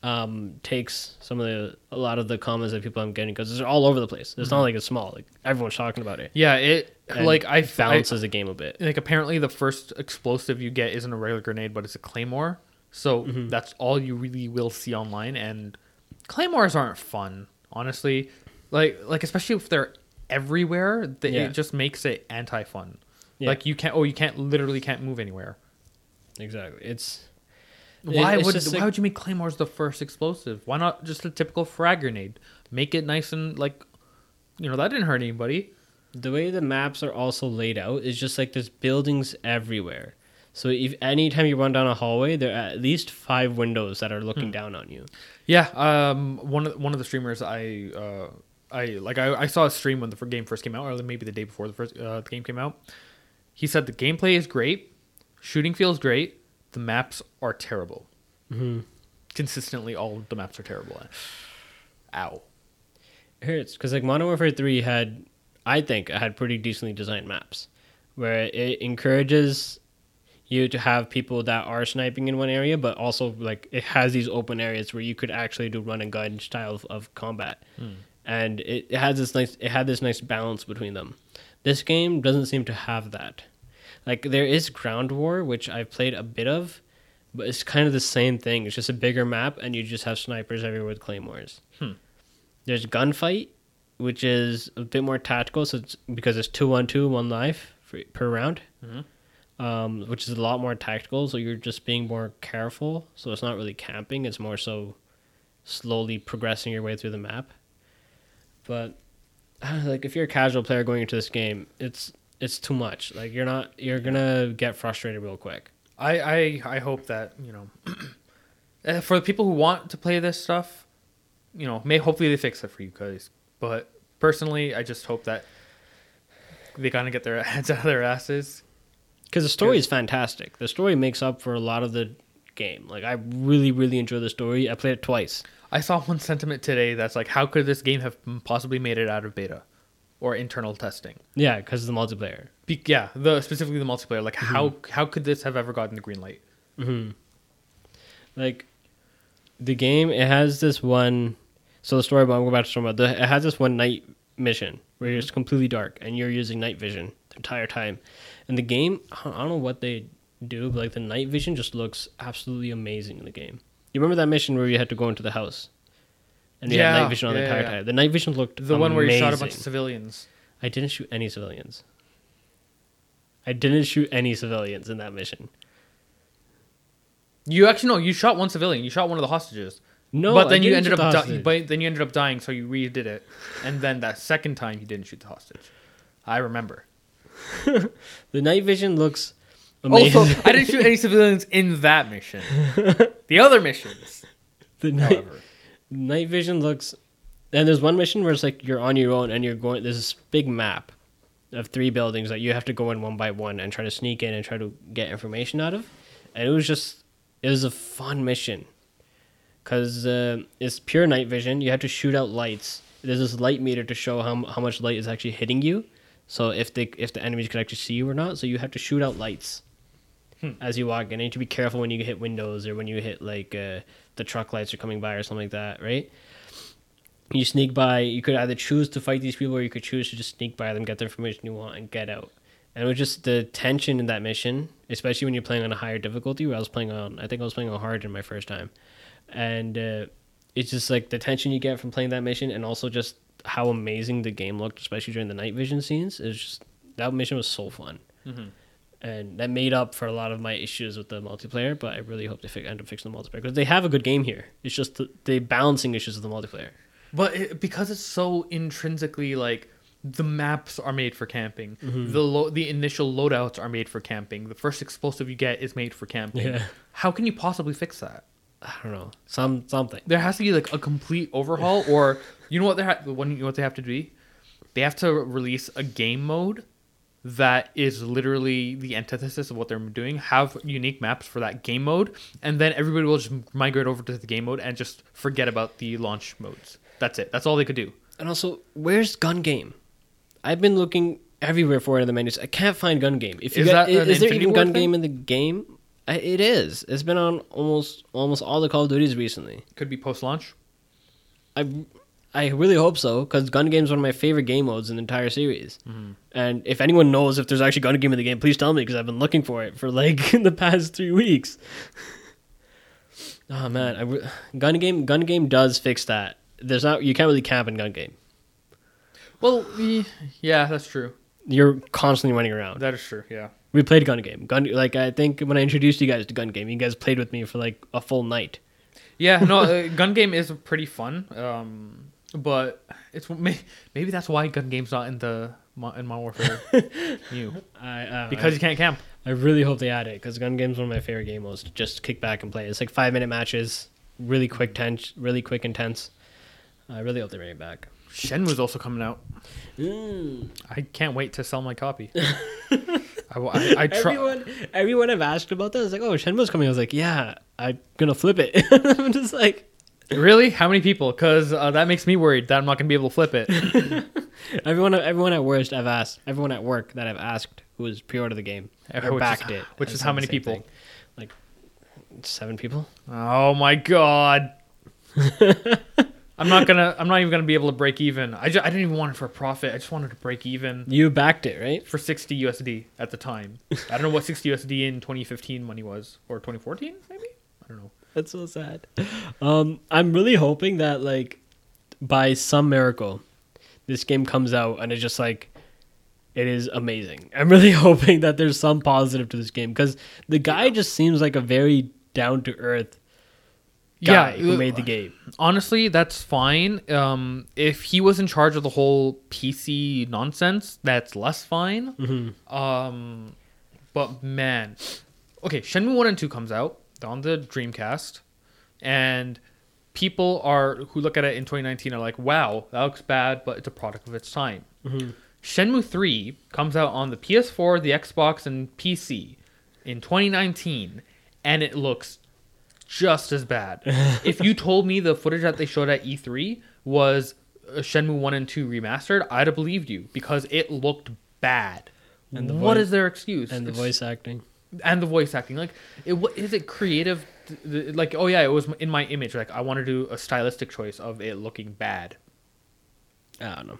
um, takes some of the a lot of the comments that people I'm getting because they're all over the place. It's not like it's small. Like everyone's talking about it. yeah, it And like I balances the game a bit. like apparently the first explosive you get isn't a regular grenade, but it's a claymore. So Mm-hmm. that's all you really will see online, and claymores aren't fun, honestly. Like like especially if they're everywhere, th- Yeah. it just makes it anti-fun. Yeah. Like you can't, oh, you can't literally can't move anywhere. Exactly. It's Why it's would why like- would you make claymores the first explosive? Why not just a typical frag grenade? Make it nice and like, you know, that didn't hurt anybody. the way the maps are also laid out is just like there's buildings everywhere. So if anytime you run down a hallway, there are at least five windows that are looking Hmm. down on you. Yeah, um, one of one of the streamers I uh, I like I, I saw a stream when the game first came out, or maybe the day before the first uh, the game came out. He said the gameplay is great, shooting feels great, the maps are terrible. Mm-hmm. Consistently, all the maps are terrible. Ow. It hurts because like Modern Warfare Three had, I think, had pretty decently designed maps, where it encourages you to have people that are sniping in one area, but also like it has these open areas where you could actually do run and gun style of, of combat, and it, it has this nice it had this nice balance between them. This game doesn't seem to have that. Like there is Ground War, which I've played a bit of, but it's kind of the same thing. It's just a bigger map, and you just have snipers everywhere with claymores. There's Gunfight, which is a bit more tactical, so it's because it's two on two, one life for, per round, Mhm. um, which is a lot more tactical. So you're just being more careful. So it's not really camping; it's more so slowly progressing your way through the map. But I don't know, like if you're a casual player going into this game, it's it's too much. Like you're not you're gonna get frustrated real quick. I I, I hope that you know, uh, (clears throat) for the people who want to play this stuff, you know, may hopefully they fix it for you guys. But personally, I just hope that they kind of get their (laughs) heads out of their asses. Because the story is fantastic. The story makes up for a lot of the game. Like I really really enjoy the story. I played it twice. I saw one sentiment today that's like, how could this game have possibly made it out of beta or internal testing? Yeah, because of the multiplayer. Be- yeah, the specifically the multiplayer. Like, how how could this have ever gotten the green light? hmm Like the game, it has this one. So the story, but I'm about to talk about. The, it has this one night mission where it's completely dark and you're using night vision the entire time. And the game, I don't know what they do, but like the night vision just looks absolutely amazing in the game. You remember that mission where you had to go into the house? And you had Yeah, night vision on the entire yeah. time. The night vision looked The one where you shot a bunch of civilians. I didn't shoot any civilians. I didn't shoot any civilians in that mission. You actually no, you shot one civilian. You shot one of the hostages. No, but then you ended up di- but then you ended up dying, so you redid it, and then that second time you didn't shoot the hostage. I remember. (laughs) The night vision looks amazing. Also, I didn't shoot any civilians in that mission. The other missions, (laughs) the night, however, night vision looks. And there's one mission where it's like you're on your own and you're going. There's this big map of three buildings that you have to go in one by one and try to sneak in and try to get information out of. And it was just, it was a fun mission because uh, it's pure night vision. You have to shoot out lights. There's this light meter to show how how much light is actually hitting you. So if they if the enemies could actually see you or not. So you have to shoot out lights as you walk in. And you need to be careful when you hit windows or when you hit like uh, the truck lights are coming by or something like that, right? You sneak by. You could either choose to fight these people or you could choose to just sneak by them, get the information you want, and get out. And it was just the tension in that mission, especially when you're playing on a higher difficulty. Where I was playing on, I think I was playing on hard in my first time, and uh, it's just like the tension you get from playing that mission, and also just how amazing the game looked, especially during the night vision scenes. Is just that mission was so fun, Mhm. And that made up for a lot of my issues with the multiplayer. But I really hope they fi- end up fixing the multiplayer because they have a good game here. It's just the, the balancing issues of the multiplayer. but it, because it's so intrinsically like the maps are made for camping, Mm-hmm. the lo- the initial loadouts are made for camping, the first explosive you get is made for camping. Yeah. How can you possibly fix that? I don't know some something. There has to be like a complete overhaul, or you know what they ha- one you know what they have to do? They have to release a game mode that is literally the antithesis of what they're doing. Have unique maps for that game mode, and then everybody will just migrate over to the game mode and just forget about the launch modes. That's it. That's all they could do. And also, where's gun game? I've been looking everywhere for it in the menus. I can't find gun game. If you Is got, that is, there even Ward gun thing? game in the game? I, it is. It's been on almost almost all the Call of Duties recently. Could be post launch. I I really hope so because gun game is one of my favorite game modes in the entire series. Mm-hmm. And if anyone knows if there's actually gun game in the game, please tell me because I've been looking for it for like (laughs) the past three weeks. oh man, I re- gun game gun game does fix that. There's not you can't really camp in gun game. Well, yeah, that's true. You're constantly running around. That is true. Yeah. We played gun game. Gun like I think when I introduced you guys to gun game, you guys played with me for like a full night. Yeah, no, (laughs) uh, gun game is pretty fun. Um, but it's may- maybe that's why gun game's not in the Mo- in Modern Warfare (laughs) new I uh, because you can't camp. I really hope they add it because gun game's one of my favorite game modes. to Just kick back and play. It's like five minute matches, really quick tense, really quick intense. I really hope they bring it back. Shenmue's also coming out. Mm. I can't wait to sell my copy. (laughs) I, wa- I, I try. Everyone, everyone I've asked about that is like, "Oh, Shenmue's coming." I was like, "Yeah, I'm gonna flip it." (laughs) I'm just like, Really? How many people? Because uh, that makes me worried that I'm not gonna be able to flip it. (laughs) everyone, everyone at worst I've asked, everyone at work that I've asked who has pre-ordered the game Uh, or which is- backed it, which is how many people? thing. Like seven people. Oh my god. (laughs) I'm not gonna. I'm not even gonna be able to break even. I, ju- I didn't even want it for a profit. I just wanted to break even You backed it, right? for 60 USD at the time. (laughs) I don't know what 60 USD in 2015 money was or 2014 maybe. I don't know. That's so sad. Um, I'm really hoping that like by some miracle, this game comes out and it's just like it is amazing. (laughs) I'm really (laughs) hoping that there's some positive to this game because the guy just seems like a very down to earth guy Yeah, who uh, made the game. Honestly, that's fine. Um, if he was in charge of the whole PC nonsense, that's less fine. Mm-hmm. Um, but man, okay, Shenmue One and Two comes out on the Dreamcast, and people are who look at it in 2019 are like, "Wow, that looks bad," but it's a product of its time. Mm-hmm. Shenmue 3 comes out on the PS4, the Xbox, and PC in 2019, and it looks just as bad. (laughs) if you told me the footage that they showed at E3 was Shenmue 1 and 2 remastered, I'd have believed you because it looked bad. And And the what voice- is their excuse? And the It's- voice acting. And the voice acting like it wa- is it creative like oh yeah it was in my image like i want to do a stylistic choice of it looking bad I don't know.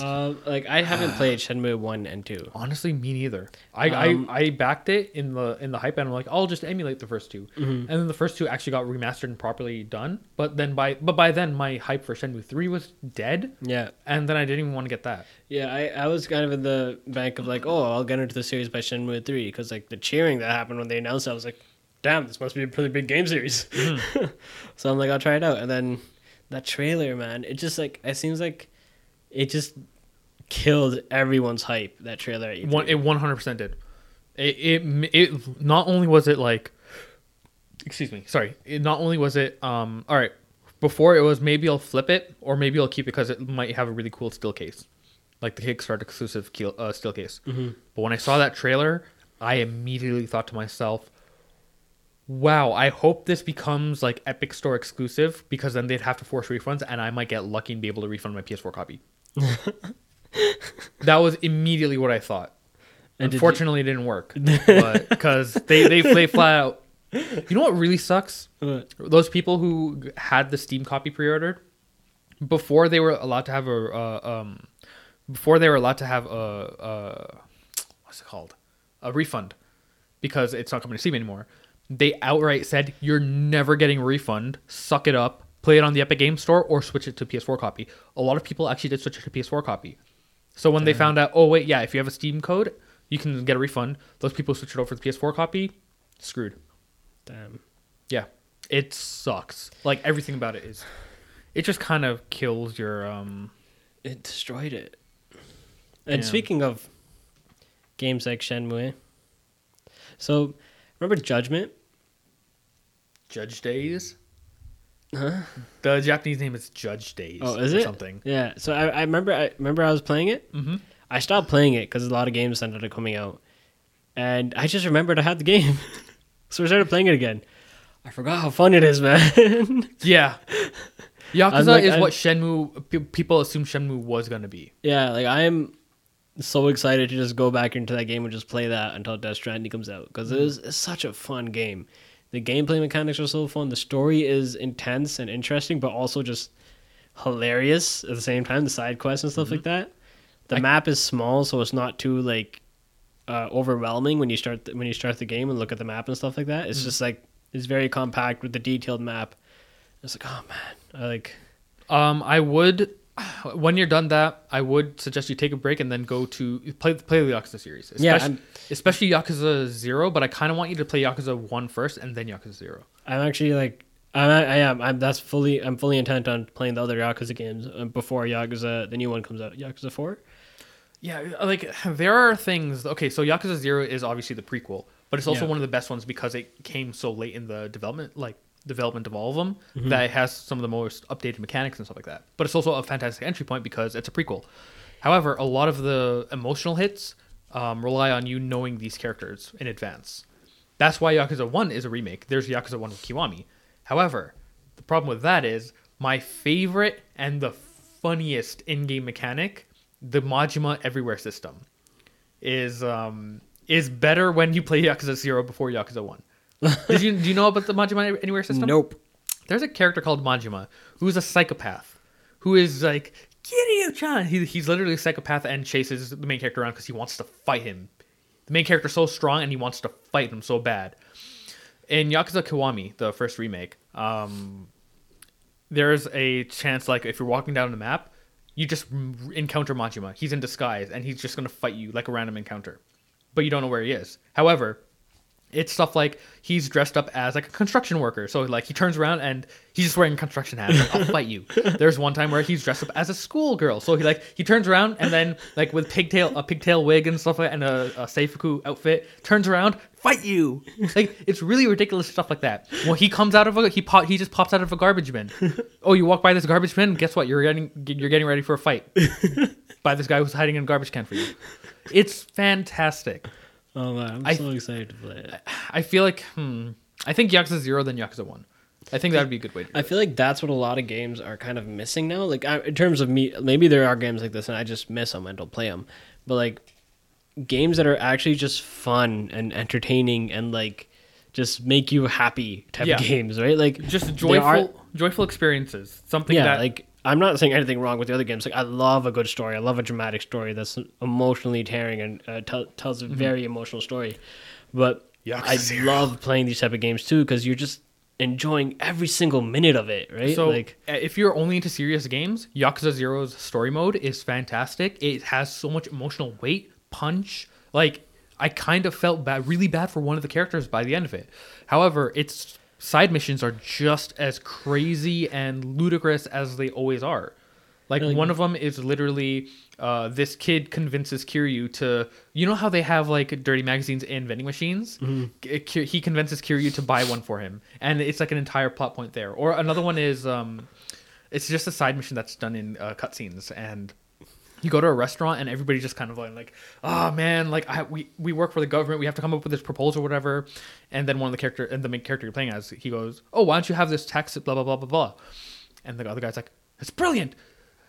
Uh, like I haven't (sighs) played Shenmue one and two. honestly me neither i Um, I, I backed it in the in the hype and i'm like i'll just emulate the first 2 Mm-hmm. and then the first two actually got remastered and properly done but then by but by then my hype for shenmue 3 was dead Yeah, and then i didn't even want to get that Yeah, I, I was kind of in the bank of like, oh, I'll get into the series by Shenmue 3 because like the cheering that happened when they announced it, I was like, damn, this must be a pretty big game series. (laughs) so I'm like, I'll try it out. And then that trailer, man, it just like, it seems like it just killed everyone's hype, that trailer. At E3. One, it 100% did. It, it it not only was it like, excuse me, sorry. It not only was it um all right. Before it was maybe I'll flip it or maybe I'll keep it because it might have a really cool steel case, like the Kickstarter exclusive keel, uh, still case. But when I saw that trailer, I immediately thought to myself, "Wow, I hope this becomes like Epic Store exclusive because then they'd have to force refunds and I might get lucky and be able to refund my PS4 copy." (laughs) that was immediately what I thought. And did you- Unfortunately, it didn't work, because (laughs) they they they flat out. You know what really sucks? What? Those people who had the Steam copy pre-ordered before they were allowed to have a uh, um before they were allowed to have a, a what's it called a refund because it's not coming to Steam anymore. They outright said you're never getting a refund. Suck it up. Play it on the Epic Game Store or switch it to PS4 copy. A lot of people actually did switch it to PS4 copy. So when they found out, oh wait, yeah, if you have a Steam code, you can get a refund. Those people switch it over to the PS4 copy, screwed. Damn. Yeah, it sucks. Like everything about it is, it just kind of kills your um. It destroyed it. And Yeah. speaking of games like Shenmue, so remember Judgment? Judge Eyes. Huh? The Japanese name is Judge Eyes. Oh, is or it something? Yeah. So I, I remember I remember I was playing it. Mm-hmm. I stopped playing it because a lot of games ended up coming out, and I just remembered I had the game, (laughs) so I started playing it again. I forgot how fun it is, man. (laughs) Yeah. Yakuza like- is I'm- what Shenmue pe- people assume Shenmue was gonna be. yeah, like I'm so excited to just go back into that game and just play that until Death Stranding comes out because it is it's such a fun game. The gameplay mechanics are so fun. The story is intense and interesting, but also just hilarious at the same time. The side quests and stuff like that. The I- map is small, so it's not too like uh, overwhelming when you start the, when you start the game and look at the map and stuff like that. It's just like it's very compact with the detailed map. It's like, oh man, I like Um, I would when you're done that, I would suggest you take a break and then go to play play the Yakuza series. Yeah, Especially, I'm- especially Yakuza Zero. But I kind of want you to play Yakuza One first and then Yakuza Zero. I'm actually like I'm, I am I'm that's fully I'm fully intent on playing the other Yakuza games uh, before Yakuza the new one comes out. Yakuza Four. Yeah, like there are things. Okay, so Yakuza Zero is obviously the prequel, but it's also Yeah. one of the best ones because it came so late in the development, like development of all of them, Mm-hmm. that has some of the most updated mechanics and stuff like that. But it's also a fantastic entry point because it's a prequel. However, a lot of the emotional hits um, rely on you knowing these characters in advance. That's why Yakuza One is a remake. There's Yakuza One with Kiwami. However, the problem with that is my favorite and the funniest in-game mechanic, the Majima Everywhere system, is um is better when you play Yakuza Zero before Yakuza One. Did you do you know about the Majima Anywhere system? Nope. There's a character called Majima who's a psychopath, who is like Kiryu-chan. He, he's literally a psychopath and chases the main character around because he wants to fight him. The main character's so strong and he wants to fight him so bad. In Yakuza Kiwami, the first remake, um, there's a chance like if you're walking down the map, you just encounter Majima. He's in disguise and he's just gonna fight you like a random encounter, but you don't know where he is. However, it's stuff like he's dressed up as like a construction worker. So like he turns around and he's just wearing a construction hat. Like, I'll fight you. (laughs) There's one time where he's dressed up as a schoolgirl. So he like he turns around and then like with pigtail a pigtail wig and stuff like and a, a seifuku outfit turns around fight you. (laughs) Like it's really ridiculous stuff like that. Well, he comes out of a he pop he just pops out of a garbage bin. (laughs) Oh, you walk by this garbage bin. Guess what? You're getting you're getting ready for a fight by this guy who's hiding in a garbage can for you. It's fantastic. Oh man, I'm I- so excited to play it. I feel like hmm, I think Yakuza Zero then Yakuza One. I think that would be a good way to do I it. feel like that's what a lot of games are kind of missing now. Like I, in terms of me, maybe there are games like this and I just miss them and don't play them. But like games that are actually just fun and entertaining and like just make you happy type Yeah. of (laughs) games, right? Like Just joyful, are- joyful experiences. Something yeah, that like I'm not saying anything wrong with the other games. Like I love a good story. I love a dramatic story that's emotionally tearing and uh, tell tells a very emotional story. But Yakuza I Zero. love playing these type of games too because you're just enjoying every single minute of it, right? So, like uh, if you're only into serious games, Yakuza Zero's story mode is fantastic. It has so much emotional weight, punch. Like, I kind of felt bad, really bad for one of the characters by the end of it. However, its side missions are just as crazy and ludicrous as they always are. Like, Really? one of them is literally uh, this kid convinces Kiryu to. You know how they have like dirty magazines in vending machines? Ki- He convinces Kiryu to buy one for him, and it's like an entire plot point there. Or another one is, um, it's just a side mission that's done in uh, cutscenes, and you go to a restaurant and everybody just kind of like, like oh man, like I, we we work for the government, we have to come up with this proposal or whatever. And then one of the character and the main character you're playing as, he goes, oh, why don't you have this tax, blah blah blah blah blah. And the other guy's like, it's brilliant.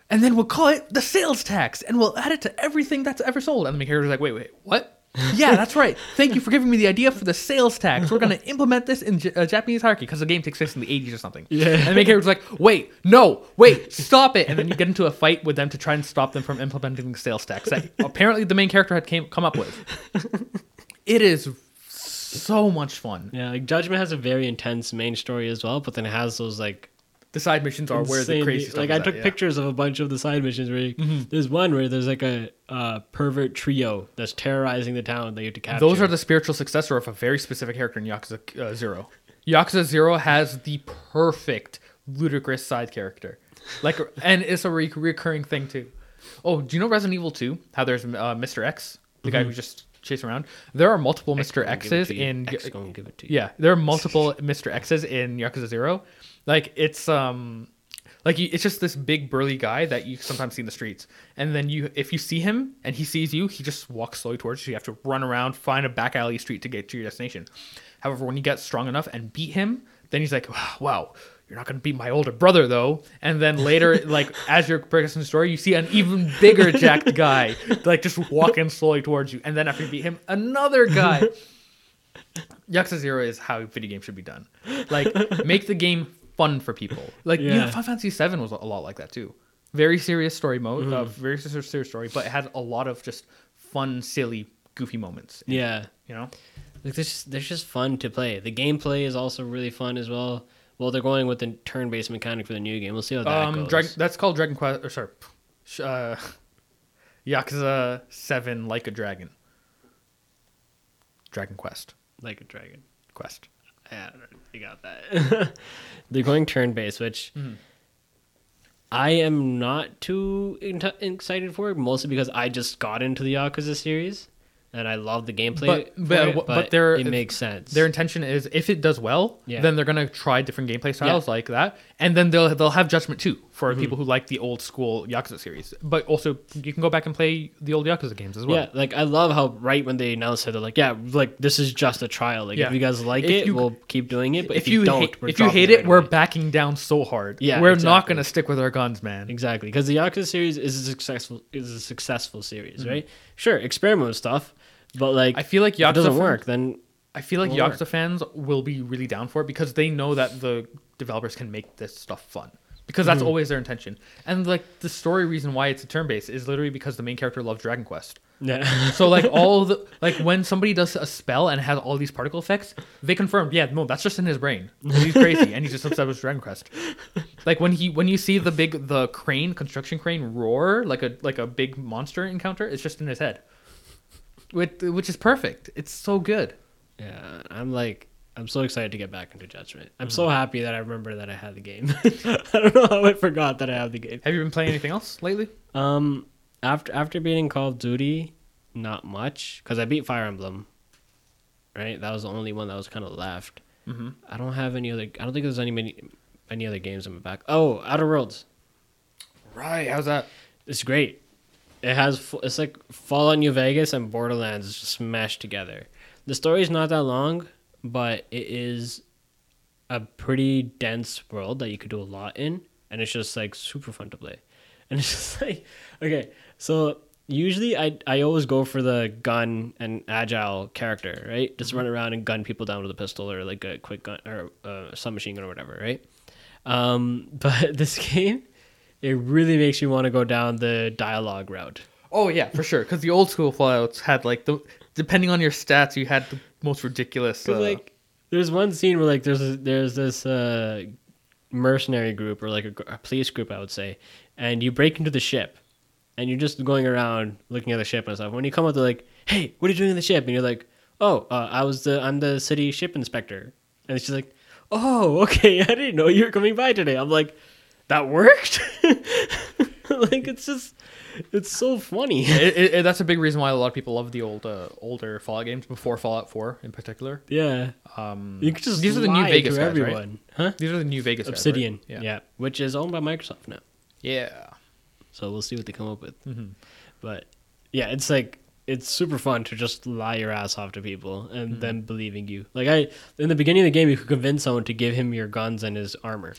And then we'll call it the sales tax, and we'll add it to everything that's ever sold. And the main character's like, wait, wait, what? Yeah, that's right. Thank you for giving me the idea for the sales tax. We're gonna implement this in J- uh, Japanese hierarchy because the game takes place in the 80s or something. Yeah. And the main character's like, wait, no, wait, stop it. And then you get into a fight with them to try and stop them from implementing the sales tax that apparently the main character had came come up with. It is so much fun. yeah, like Judgment has a very intense main story as well, but then it has those like The side missions are where the insanely- crazy stuff like is I at, took yeah. pictures of a bunch of the side missions where you- Mm-hmm. there's one where there's like a uh, pervert trio that's terrorizing the town that you have to capture. Those are the spiritual successor of a very specific character in Yakuza uh, Zero. Yakuza Zero has the perfect ludicrous side character, like, (laughs) and it's a re- recurring thing too. Oh, do you know Resident Evil Two? How there's uh, Mr. X, the guy who just chased around. There are multiple X Mr. gonna give it X's to you. in X give it to you. yeah, there are multiple Mr. X's in Yakuza Zero. Like it's um Like it's just this big burly guy that you sometimes see in the streets, and then you, if you see him and he sees you, he just walks slowly towards you. You have to run around, find a back alley street to get to your destination. However, when you get strong enough and beat him, then he's like, "Wow, you're not gonna beat my older brother though." And then later, (laughs) like as you're progressing the story, you see an even bigger jacked (laughs) guy, like just walking slowly towards you, and then after you beat him, another guy. (laughs) Yakuza Zero is how video games should be done. Like make the game fun for people. Like you know, Yeah. Final Fantasy VII was a lot like that too. Very serious story mode, uh, Mm-hmm. very serious serious story, but it had a lot of just fun, silly, goofy moments. Yeah. You know, Like just they're just fun to play. The gameplay is also really fun as well. Well, they're going with the turn-based mechanic for the new game. We'll see how that um, goes. Dragon, that's called Dragon Quest. Or sorry, uh, (laughs) Yakuza Seven Like a Dragon. Dragon Quest like a dragon. Quest. Yeah, you got that. (laughs) they're going turn-based, which Mm-hmm. I am not too in- excited for, mostly because I just got into the Yakuza series and I love the gameplay. But- but- it, but but they're- it makes sense. Their intention is if it does well, Yeah. then they're gonna try different gameplay styles like that, and then they'll they'll have Judgment too for Mm-hmm. people who like the old school Yakuza series. But also you can go back and play the old Yakuza games as well. Yeah, like I love how right when they announced it, they're like, "Yeah, like this is just a trial. Like Yeah. if you guys like If it, you- we'll keep doing it. But if, you, don't, hate, if you hate it, right we're away." backing down so hard. Yeah, we're not gonna stick with our guns, man. exactly because the Yakuza series is a successful is a successful series, Mm-hmm. right? Sure, experiment with stuff, but like I feel like if it Yakuza doesn't fans- work, then I feel like work. Yakuza fans will be really down for it because they know that the developers can make this stuff fun. Because that's Mm-hmm. always their intention. And like the story reason why it's a turn based is literally because the main character loves Dragon Quest. yeah, So like (laughs) all the like when somebody does a spell and has all these particle effects, they confirm, yeah, no, that's just in his brain. He's crazy and he's just obsessed with Dragon Quest. Like when he when you see the big the crane construction crane roar like a like a big monster encounter, it's just in his head. Which which is perfect. It's so good. yeah. I'm like. I'm so excited to get back into Judgment. I'm Mm-hmm. so happy that I remember that I had the game. (laughs) I don't know how I forgot that I have the game. Have you been playing anything else lately? Um, after after beating Call of Duty, not much because I beat Fire Emblem. Right, that was the only one that was kind of left. Mm-hmm. I don't have any other. I don't think there's any many, any other games in my back. Oh, Outer Worlds. Right. How's that? It's great. It has it's like Fallout New Vegas and Borderlands just smashed together. The story's not that long, but it is a pretty dense world that you could do a lot in, and it's just like super fun to play. (laughs) And it's just like okay, so usually I I always go for the gun and agile character, right? Just run around and gun people down with a pistol or like a quick gun or a submachine gun or whatever, right? Um, (laughs) but this game, it really makes you want to go down the dialogue route. Oh yeah, for sure. Because the old school Fallout's had like the depending on your stats, you had the most ridiculous. Uh, like, there's one scene where like there's a, there's this uh, mercenary group or like a, a police group, I would say, and you break into the ship, and you're just going around looking at the ship and stuff. When you come up, they're like, "Hey, what are you doing in the ship?" And you're like, "Oh, uh, I was the I'm the city ship inspector," and she's like, "Oh, (laughs) okay, I didn't know you were coming by today." I'm like, "That worked." (laughs) (laughs) like it's just it's so funny. it, it, it- that's a big reason why a lot of people love the old uh, older Fallout games before Fallout 4 in particular. yeah, Um, you could just these are the new Vegas guys, right? everyone, huh? These are the new Vegas guys, right? Obsidian, Yeah. yeah, which is owned by Microsoft now. Yeah. So we'll see what they come up with. Mhm. But yeah, it's like it's super fun to just lie your ass off to people and Mm-hmm. them believing you. Like I in the beginning of the game, you could convince someone to give him your guns and his armor.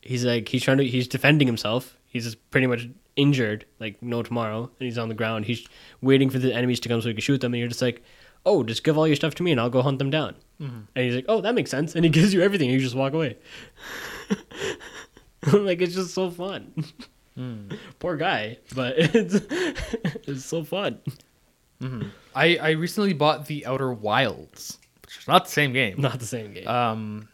He's like he's trying to he's defending himself. He's just pretty much injured, like no tomorrow, and he's on the ground. He's waiting for the enemies to come so he can shoot them, and you're just like, oh, just give all your stuff to me and I'll go hunt them down. Mm-hmm. And he's like, oh, that makes sense, and he (laughs) gives you everything, and you just walk away. (laughs) like it's just so fun. Mm. (laughs) Poor guy, but it's it's so fun. Mhm. I I recently bought the Outer Wilds, which is not the same game. Not the same game. Um,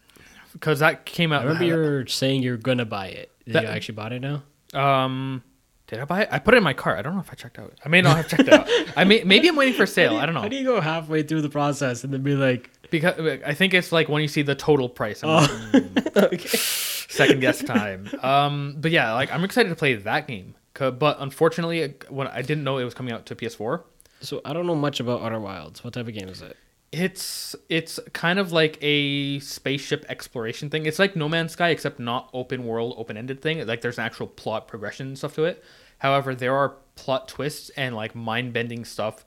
because that came out. I remember you were saying you're gonna buy it. Did That- you actually bought it now? Um, did I buy it? I put it in my cart. I don't know if I checked out. I may not have checked out. I may (laughs) maybe I'm waiting for sale. I don't know. How do you go halfway through the process and then be like, because I think it's like when you see the total price. I'm oh, like, "Mm, (laughs) okay. second guess time. Um, but yeah, like I'm excited to play that game. But unfortunately, when I didn't know it was coming out to PS4, So I don't know much about Outer Wilds. What type of game is it? It's it's kind of like a spaceship exploration thing. It's like No Man's Sky, except not open world, open ended thing. Like there's an actual plot progression and stuff to it. However, there are plot twists and like mind bending stuff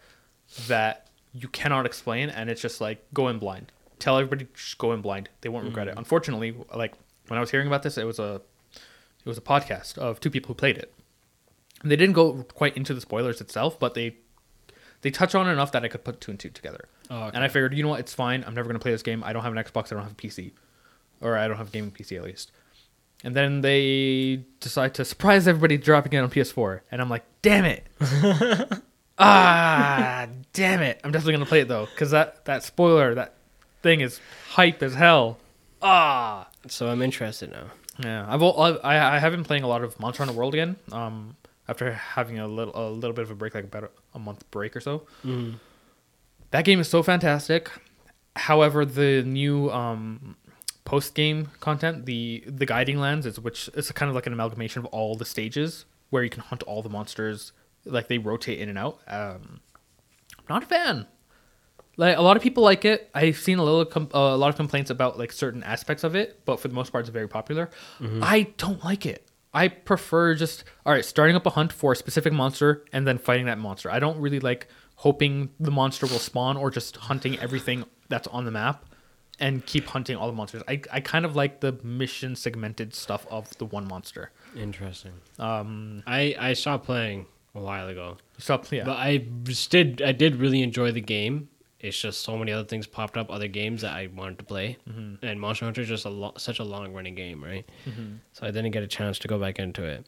that you cannot explain, and it's just like go in blind. Tell everybody just go in blind. They won't regret it. Mm. Unfortunately, like when I was hearing about this, it was a it was a podcast of two people who played it. And they didn't go quite into the spoilers itself, but they they touch on enough that I could put two and two together. Oh, okay. And I figured, you know what, it's fine. I'm never gonna play this game. I don't have an Xbox. I don't have a PC, or I don't have a gaming PC at least. And then they decide to surprise everybody dropping it on PS4, and I'm like, damn it, (laughs) ah, damn it. I'm definitely gonna play it though, because that that spoiler, that thing is hype as hell. Ah, So I'm interested now. yeah. I've I I have been playing a lot of Monster Hunter World again. Um, after having a little a little bit of a break, like about a, a month break or so. Mm. That game is so fantastic. However, the new um, post game content, the the guiding lands, is which is kind of like an amalgamation of all the stages where you can hunt all the monsters. Like they rotate in and out. Um, I'm not a fan. Like a lot of people like it. I've seen a little com- uh, a lot of complaints about like certain aspects of it, but for the most part, it's very popular. I don't like it. I prefer just all right, starting up a hunt for a specific monster and then fighting that monster. I don't really like hoping the monster will spawn or just hunting everything that's on the map and keep hunting all the monsters. I, I kind of like the mission segmented stuff of the one monster. Interesting. Um, I I stopped playing a while ago, so yeah, but I did I did really enjoy the game. It's just so many other things popped up, other games that I wanted to play, Mm-hmm. and Monster Hunter is just a lo- such a long running game, right? So I didn't get a chance to go back into it.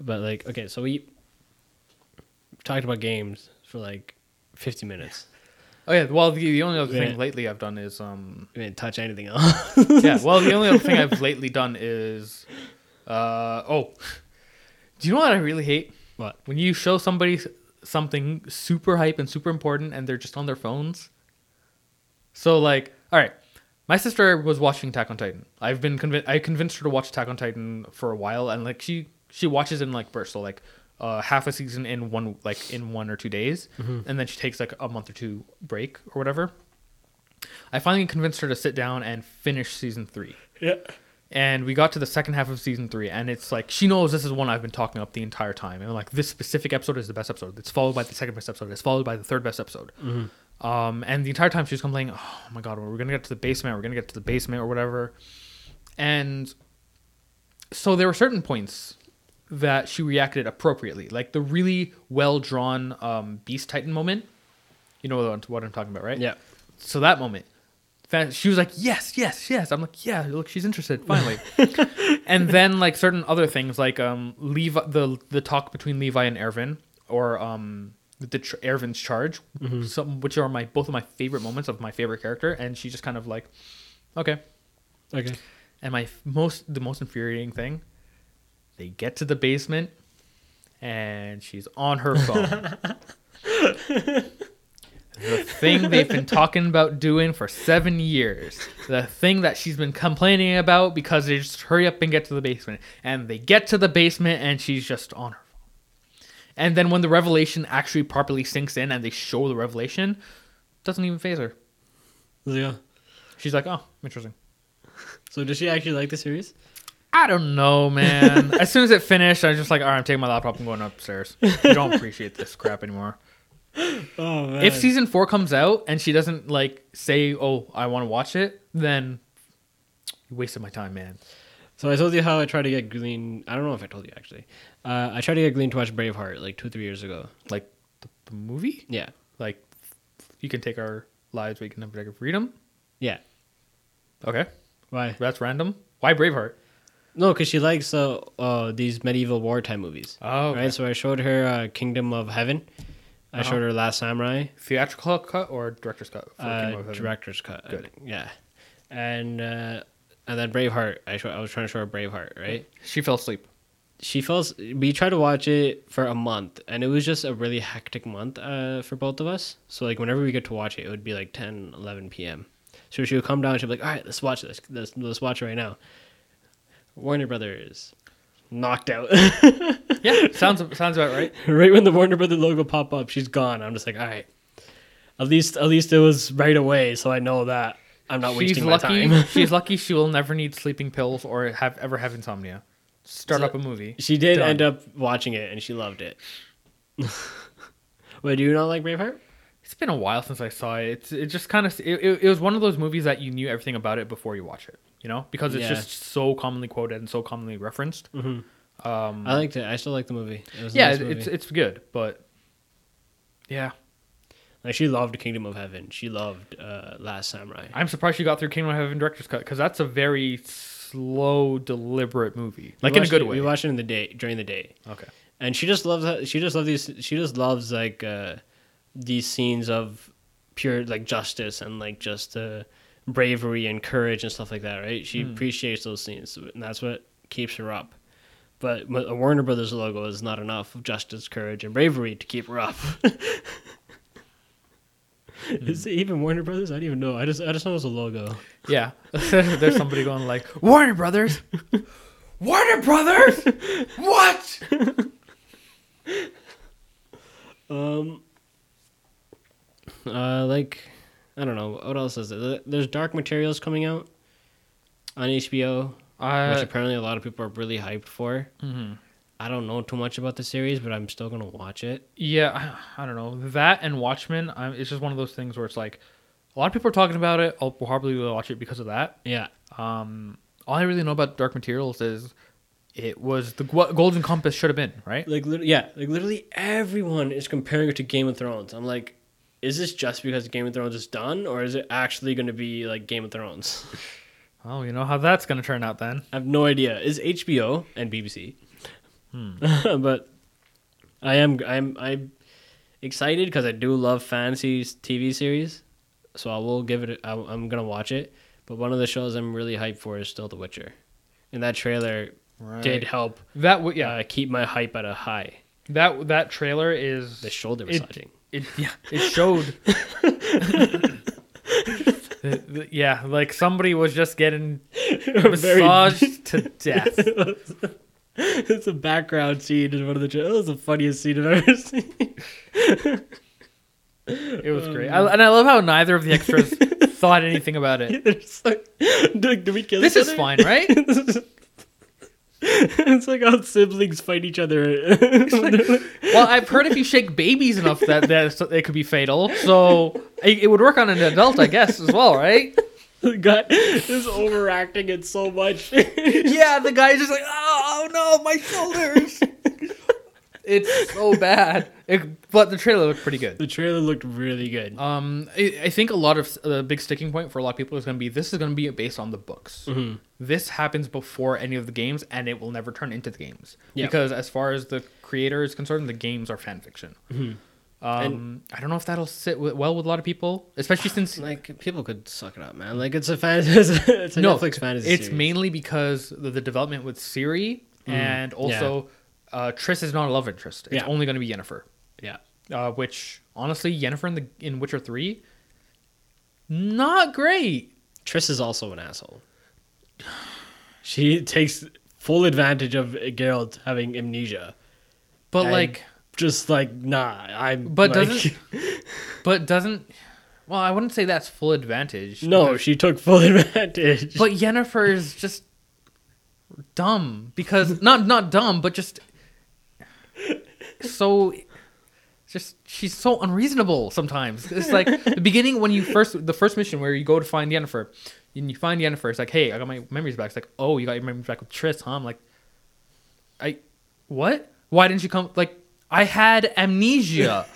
But like, okay, so we talked about games for like fifty minutes. oh yeah. Well, the, the only other Yeah. thing lately I've done is um, We didn't touch anything else. yeah. (laughs) Well, the only other thing I've lately done is, uh, oh, do you know what I really hate? what? When you show somebody something super hype and super important and they're just on their phones. So like, all right, my sister was watching Attack on Titan. I've been convinced. I convinced her to watch Attack on Titan for a while, and like she she watches in like bursts, so like uh, half a season in one like in one or two days, and then she takes like a month or two break or whatever. I finally convinced her to sit down and finish season three Yeah. and we got to the second half of season three, and it's like she knows this is one I've been talking up the entire time, and like this specific episode is the best episode. It's followed by the second best episode. It's followed by the third best episode. Um, and the entire time she's complaining, "Oh my god, we're gonna get to the basement. We're gonna get to the basement or whatever." And so there were certain points that she reacted appropriately, like the really well drawn um, Beast Titan moment. You know what I'm talking about, right? Yeah. So that moment, she was like, "Yes, yes, yes." I'm like, "Yeah, look, she's interested finally." (laughs) and then like certain other things, like um, Levi, the the talk between Levi and Erwin, or um, the tr- Erwin's charge, some which are my both of my favorite moments of my favorite character, and she just kind of like, "Okay." Okay. And my f- most the most infuriating thing, they get to the basement, and she's on her (laughs) phone. the thing they've been talking about doing for seven years. The thing that she's been complaining about because they just hurry up and get to the basement. And they get to the basement and she's just on her phone. And then when the revelation actually properly sinks in and they show the revelation, doesn't even phase her. Yeah. She's like, oh, interesting. So does she actually like the series? I don't know, man. (laughs) as soon as it finished, I was just like, all right, I'm taking my laptop and going upstairs. I don't appreciate this crap anymore. (laughs) Oh man. If season four comes out and she doesn't like say, "Oh, I want to watch it," then you wasted my time, man. So I told you how I tried to get Glean. I don't know if I told you actually. Uh, I tried to get Glean to watch Braveheart like two, three years ago. Like the, the movie, Yeah, like you can take our lives, we can never take our freedom. yeah. Okay, Why? that's random. Why Braveheart? No, because she likes uh, uh these medieval wartime movies. Oh, okay. Right. So I showed her uh, Kingdom of Heaven. I Uh-huh. showed her Last Samurai. theatrical cut or director's cut? for Uh, Kingdom of Heaven? director's cut. Good. Yeah. And uh, and then Braveheart. I show, I was trying to show her Braveheart. Right. She fell asleep. she falls we tried to watch it for a month and it was just a really hectic month uh, for both of us so like whenever we get to watch it it would be like 10 11 p.m so she would come down and she'd be like all right let's watch this let's, let's watch it right now warner brothers knocked out (laughs) Yeah, sounds sounds about right. (laughs) right when the warner brother logo pop up she's gone i'm just like all right At least, at least it was right away, so I know that I'm not she's wasting my lucky. time. she's (laughs) lucky she will never need sleeping pills or have ever have insomnia. Start So- up a movie. she did Done. end up watching it, and she loved it. Wait, do you not like Braveheart? It's been a while since I saw it. It's it just kind of it, it, it was one of those movies that you knew everything about it before you watch it. You know, because it's Yeah. just so commonly quoted and so commonly referenced. Mhm. Um, I liked it. I still like the movie. It was yeah, nice movie. it's it's good, but yeah, like she loved Kingdom of Heaven. She loved uh, Last Samurai. I'm surprised she got through Kingdom of Heaven director's cut because that's a very slow, deliberate movie, We like in a good it- way. We watched it in the day during the day, okay. and she just loves. She just loves these. She just loves like uh, these scenes of pure like justice and like just uh, bravery and courage and stuff like that. Right? She Hmm. appreciates those scenes, and that's what keeps her up. But a Warner Brothers logo is not enough of justice, courage, and bravery to keep her up. (laughs) Is it even Warner Brothers? I don't even know. I just I just know it's a logo. Yeah, (laughs) there's somebody going like (laughs) Warner Brothers, Warner Brothers, what? Um, uh, like, I don't know what else is there. There's Dark Materials coming out on HBO, which apparently a lot of people are really hyped for. mhm. I don't know too much about the series, but I'm still gonna watch it. Yeah, I, I don't know that and Watchmen. I'm, it's just one of those things where it's like a lot of people are talking about it. I'll probably watch it because of that. Yeah, Um, all I really know about Dark Materials is it was the what Golden Compass should have been, right? like yeah, like literally everyone is comparing it to Game of Thrones. I'm like, is this just because Game of Thrones is done, or is it actually gonna be like Game of Thrones? (laughs) Oh, you know how that's gonna turn out then. I have no idea. Is HBO and BBC, (laughs) but I am I'm I'm excited because I do love fantasy TV series, so I will give it. I'm gonna watch it. But one of the shows I'm really hyped for is still The Witcher, and that trailer did help that. W- yeah, uh, keep my hype at a high. that that trailer is The shoulder massaging. it yeah. it showed. (laughs) The- the- yeah like somebody was just getting (laughs) Very- massaged (laughs) to death. It's a background scene in one of the. That was the funniest scene I've ever seen. it was great. Oh, I, and i love how neither of the extras thought anything about it. Like, do, do we kill this is fine right (laughs) it's like how siblings fight each other. (laughs) well i've heard if you shake babies enough that that it could be fatal so it, it would work on an adult i guess as well right the guy is overacting it so much. (laughs) yeah the guy's just like oh, oh no my shoulders it's so bad It- but the trailer looked pretty good the trailer looked really good. Um, I, I think a lot of the big sticking point for a lot of people is going to be this is going to be based on the books. Mm-hmm. This happens before any of the games, and it will never turn into the games Yeah. because, as far as the creator is concerned, the games are fan fiction. Mm-hmm. Um, I don't know if that'll sit wi- well with a lot of people, especially since Like people could suck it up, man. Like it's a fan, (laughs) it's a no, Netflix fantasy. it's series. mainly because the, the development with Ciri and also uh, Triss is not a love interest. It's Yeah. only going to be Yennefer. Yeah, uh, which honestly, Yennefer in the in Witcher Three, not great. Triss is also an asshole. (sighs) She takes full advantage of Geralt having amnesia. But And like, just like nah, I'm. but like, doesn't, (laughs) but doesn't. Well, I wouldn't say that's full advantage. no, she took full (laughs) advantage. but Yennefer is just dumb because not not dumb, but just so. Just she's so unreasonable sometimes. It's like the beginning when you first the first mission where you go to find Yennefer, and you find Yennefer. It's like, hey, I got my memories back. It's like, oh, you got your memories back with Triss, huh? I'm like, I what? Why didn't you come? Like, I had amnesia.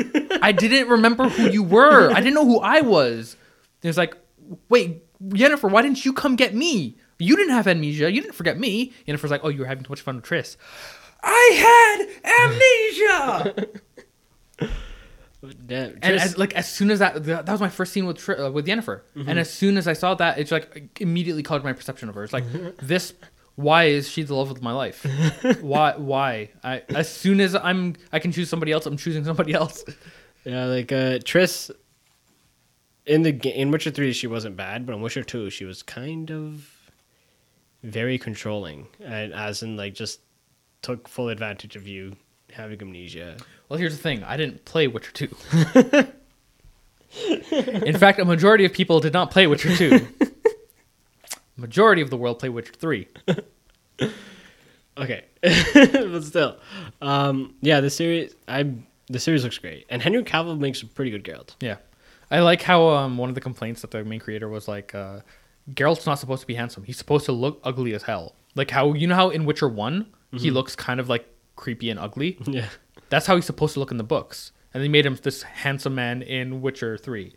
I didn't remember who you were. I didn't know who I was. It's like, wait, Yennefer, why didn't you come get me? You didn't have amnesia. You didn't forget me. Yennefer's like, oh, you were having too much fun with Triss. I had amnesia. (laughs) Damn, and as, like as soon as that that was my first scene with Tri- uh, with Yennefer, and as soon as I saw that, it's like immediately colored my perception of her. It's like (laughs) this. Why is she the love of my life? (laughs) why? Why? I as soon as I'm I can choose somebody else, I'm choosing somebody else. Yeah, like uh Triss in the ga- in Witcher 3 she wasn't bad, but in Witcher 2 she was kind of very controlling and as in like just took full advantage of you having amnesia. Well, here's the thing. I didn't play Witcher two. (laughs) In fact, a majority of people did not play Witcher 2. majority of the world play Witcher 3. Okay, (laughs) but still, um, yeah, the series I the series looks great, and Henry Cavill makes a pretty good Geralt. Yeah. I like how um, one of the complaints that the main creator was like, uh, Geralt's not supposed to be handsome. He's supposed to look ugly as hell. Like how, you know how in Witcher one he looks kind of like creepy and ugly? (laughs) Yeah, That's how he's supposed to look in the books. And they made him this handsome man in Witcher 3.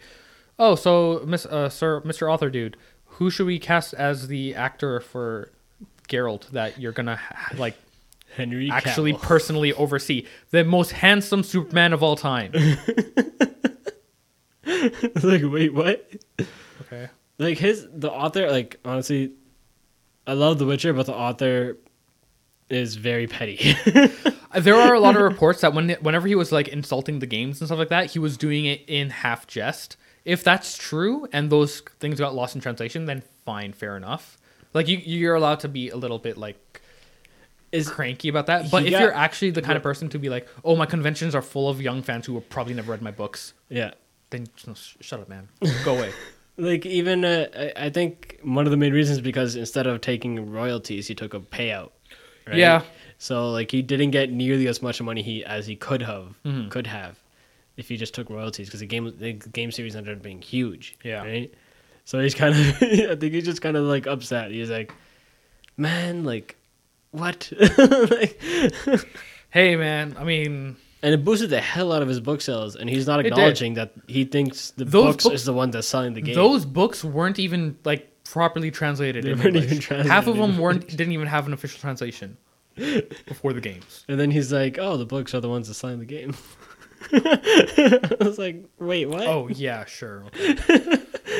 Oh, so Miss uh, Sir Mr. Author dude, who should we cast as the actor for Geralt that you're going to like Henry actually Cavill. personally oversee? The most handsome Superman of all time. (laughs) like, wait, what? Okay. Like his the author, like honestly, I love The Witcher, but the author is very petty. (laughs) Uh, there are a lot of reports that when whenever he was like insulting the games and stuff like that, he was doing it in half jest. If that's true and those things got lost in translation, then fine, fair enough. Like you, you're allowed to be a little bit like is cranky about that. But if got- you're actually the kind of person to be like, oh, my conventions are full of young fans who have probably never read my books, yeah. then no, sh- shut up, man. Go away. (laughs) Like even uh, I think one of the main reasons because instead of taking royalties, he took a payout. Right? Yeah. So like he didn't get nearly as much money he as he could have Mhm. could have if he just took royalties because the game the game series ended up being huge. Yeah. Right. So he's kind of (laughs) I think he's just kind of like upset. He's like, man, like what? (laughs) like, (laughs) hey, man. I mean, and it boosted the hell out of his book sales, and he's not acknowledging that he thinks the Those books, books- is the one that's selling the game. those books weren't even like properly translated. They in weren't English. even translated Half of them weren't didn't even have an official translation before the games. And then he's like, "Oh, the books are the ones that sign the game." (laughs) I was like, "Wait, what?" Oh yeah, sure. Okay.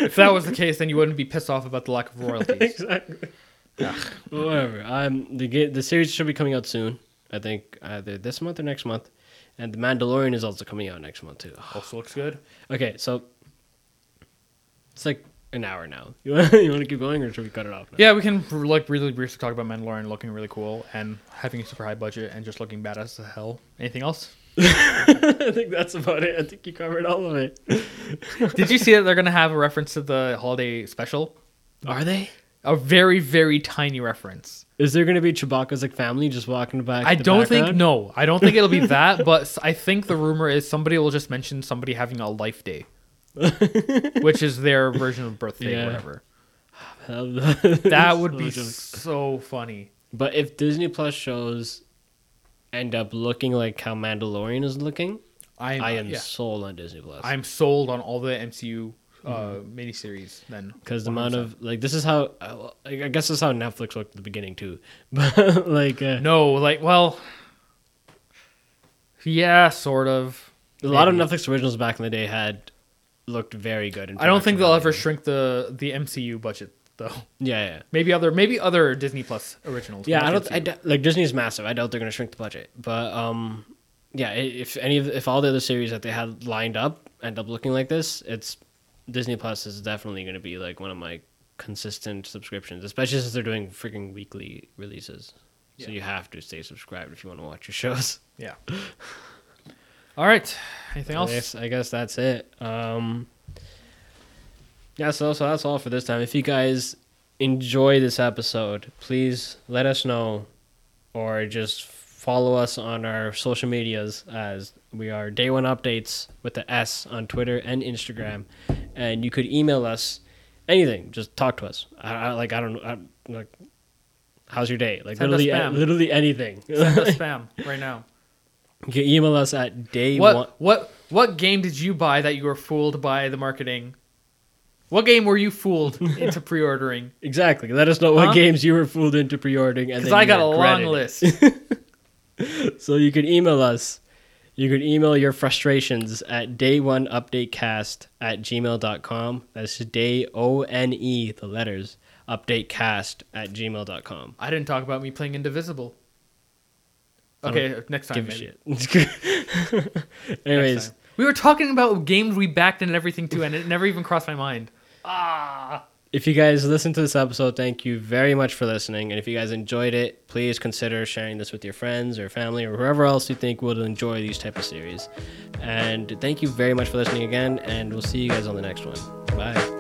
if that was the case, then you wouldn't be pissed off about the lack of royalties. (laughs) exactly. Whatever. Um, the the series should be coming out soon. I think either this month or next month, and the Mandalorian is also coming out next month too. Also looks good. Okay, so it's like an hour now. (laughs) You want you want to keep going, or should we cut it off? Now? Yeah, we can like really briefly talk about Mandalorian looking really cool and having a super high budget and just looking badass as hell. Anything else? (laughs) I think that's about it. I think you covered all of it. (laughs) Did you see that they're gonna have a reference to the holiday special? Are they? A very very tiny reference. Is there going to be Chewbacca's like family just walking back? I the don't think no. I don't think it'll be (laughs) that. But I think the rumor is somebody will just mention somebody having a life day, (laughs) which is their version of birthday Yeah. or whatever. (sighs) that would be so funny. But if Disney Plus shows end up looking like how Mandalorian is looking, I'm, I am yeah. sold on Disney Plus. I'm sold on all the MCU uh, miniseries. Then because the amount of like this is how I guess this is how Netflix looked at the beginning too, but (laughs) like uh, no, like well, yeah, sort of. a lot of. Netflix originals back in the day had looked very good. In I don't think they'll ever shrink the the MCU budget though. Yeah, yeah, Maybe other maybe other Disney Plus originals. yeah. I don't. I d- like Disney's massive. I doubt they're gonna shrink the budget, but um, yeah. If any of if all the other series that they had lined up end up looking like this, it's Disney Plus is definitely gonna be like one of my consistent subscriptions, especially since they're doing freaking weekly releases. So you have to stay subscribed if you want to watch your shows. yeah. (laughs) All right. Anything I else? guess, I guess that's it. Um, yeah, so, so that's all for this time. If you guys enjoy this episode, please let us know or just follow us on our social medias as we are Day One Updates with the S on Twitter and Instagram. And you could email us anything. Just talk to us. I, I like, I don't know. Like, how's your day? Like, Send literally, spam. literally anything. Send us (laughs) spam right now. you can email us at day one. What what what game did you buy that you were fooled by the marketing? What game were you fooled (laughs) into pre-ordering? Exactly. Let us know what Huh? games you were fooled into pre-ordering, Because I got a long list. (laughs) So you can email us. You can email your frustrations at day one updatecast at gmail.com. That's day O N E, the letters, updatecast at gmail.com. I didn't talk about me playing Indivisible. Okay, next time. Give a shit. (laughs) Anyways, time. we were talking about games we backed and everything too, and it never even crossed my mind. Ah, if you guys listen to this episode, thank you very much for listening. And if you guys enjoyed it, please consider sharing this with your friends or family or whoever else you think would enjoy these type of series. And thank you very much for listening again, and we'll see you guys on the next one. Bye.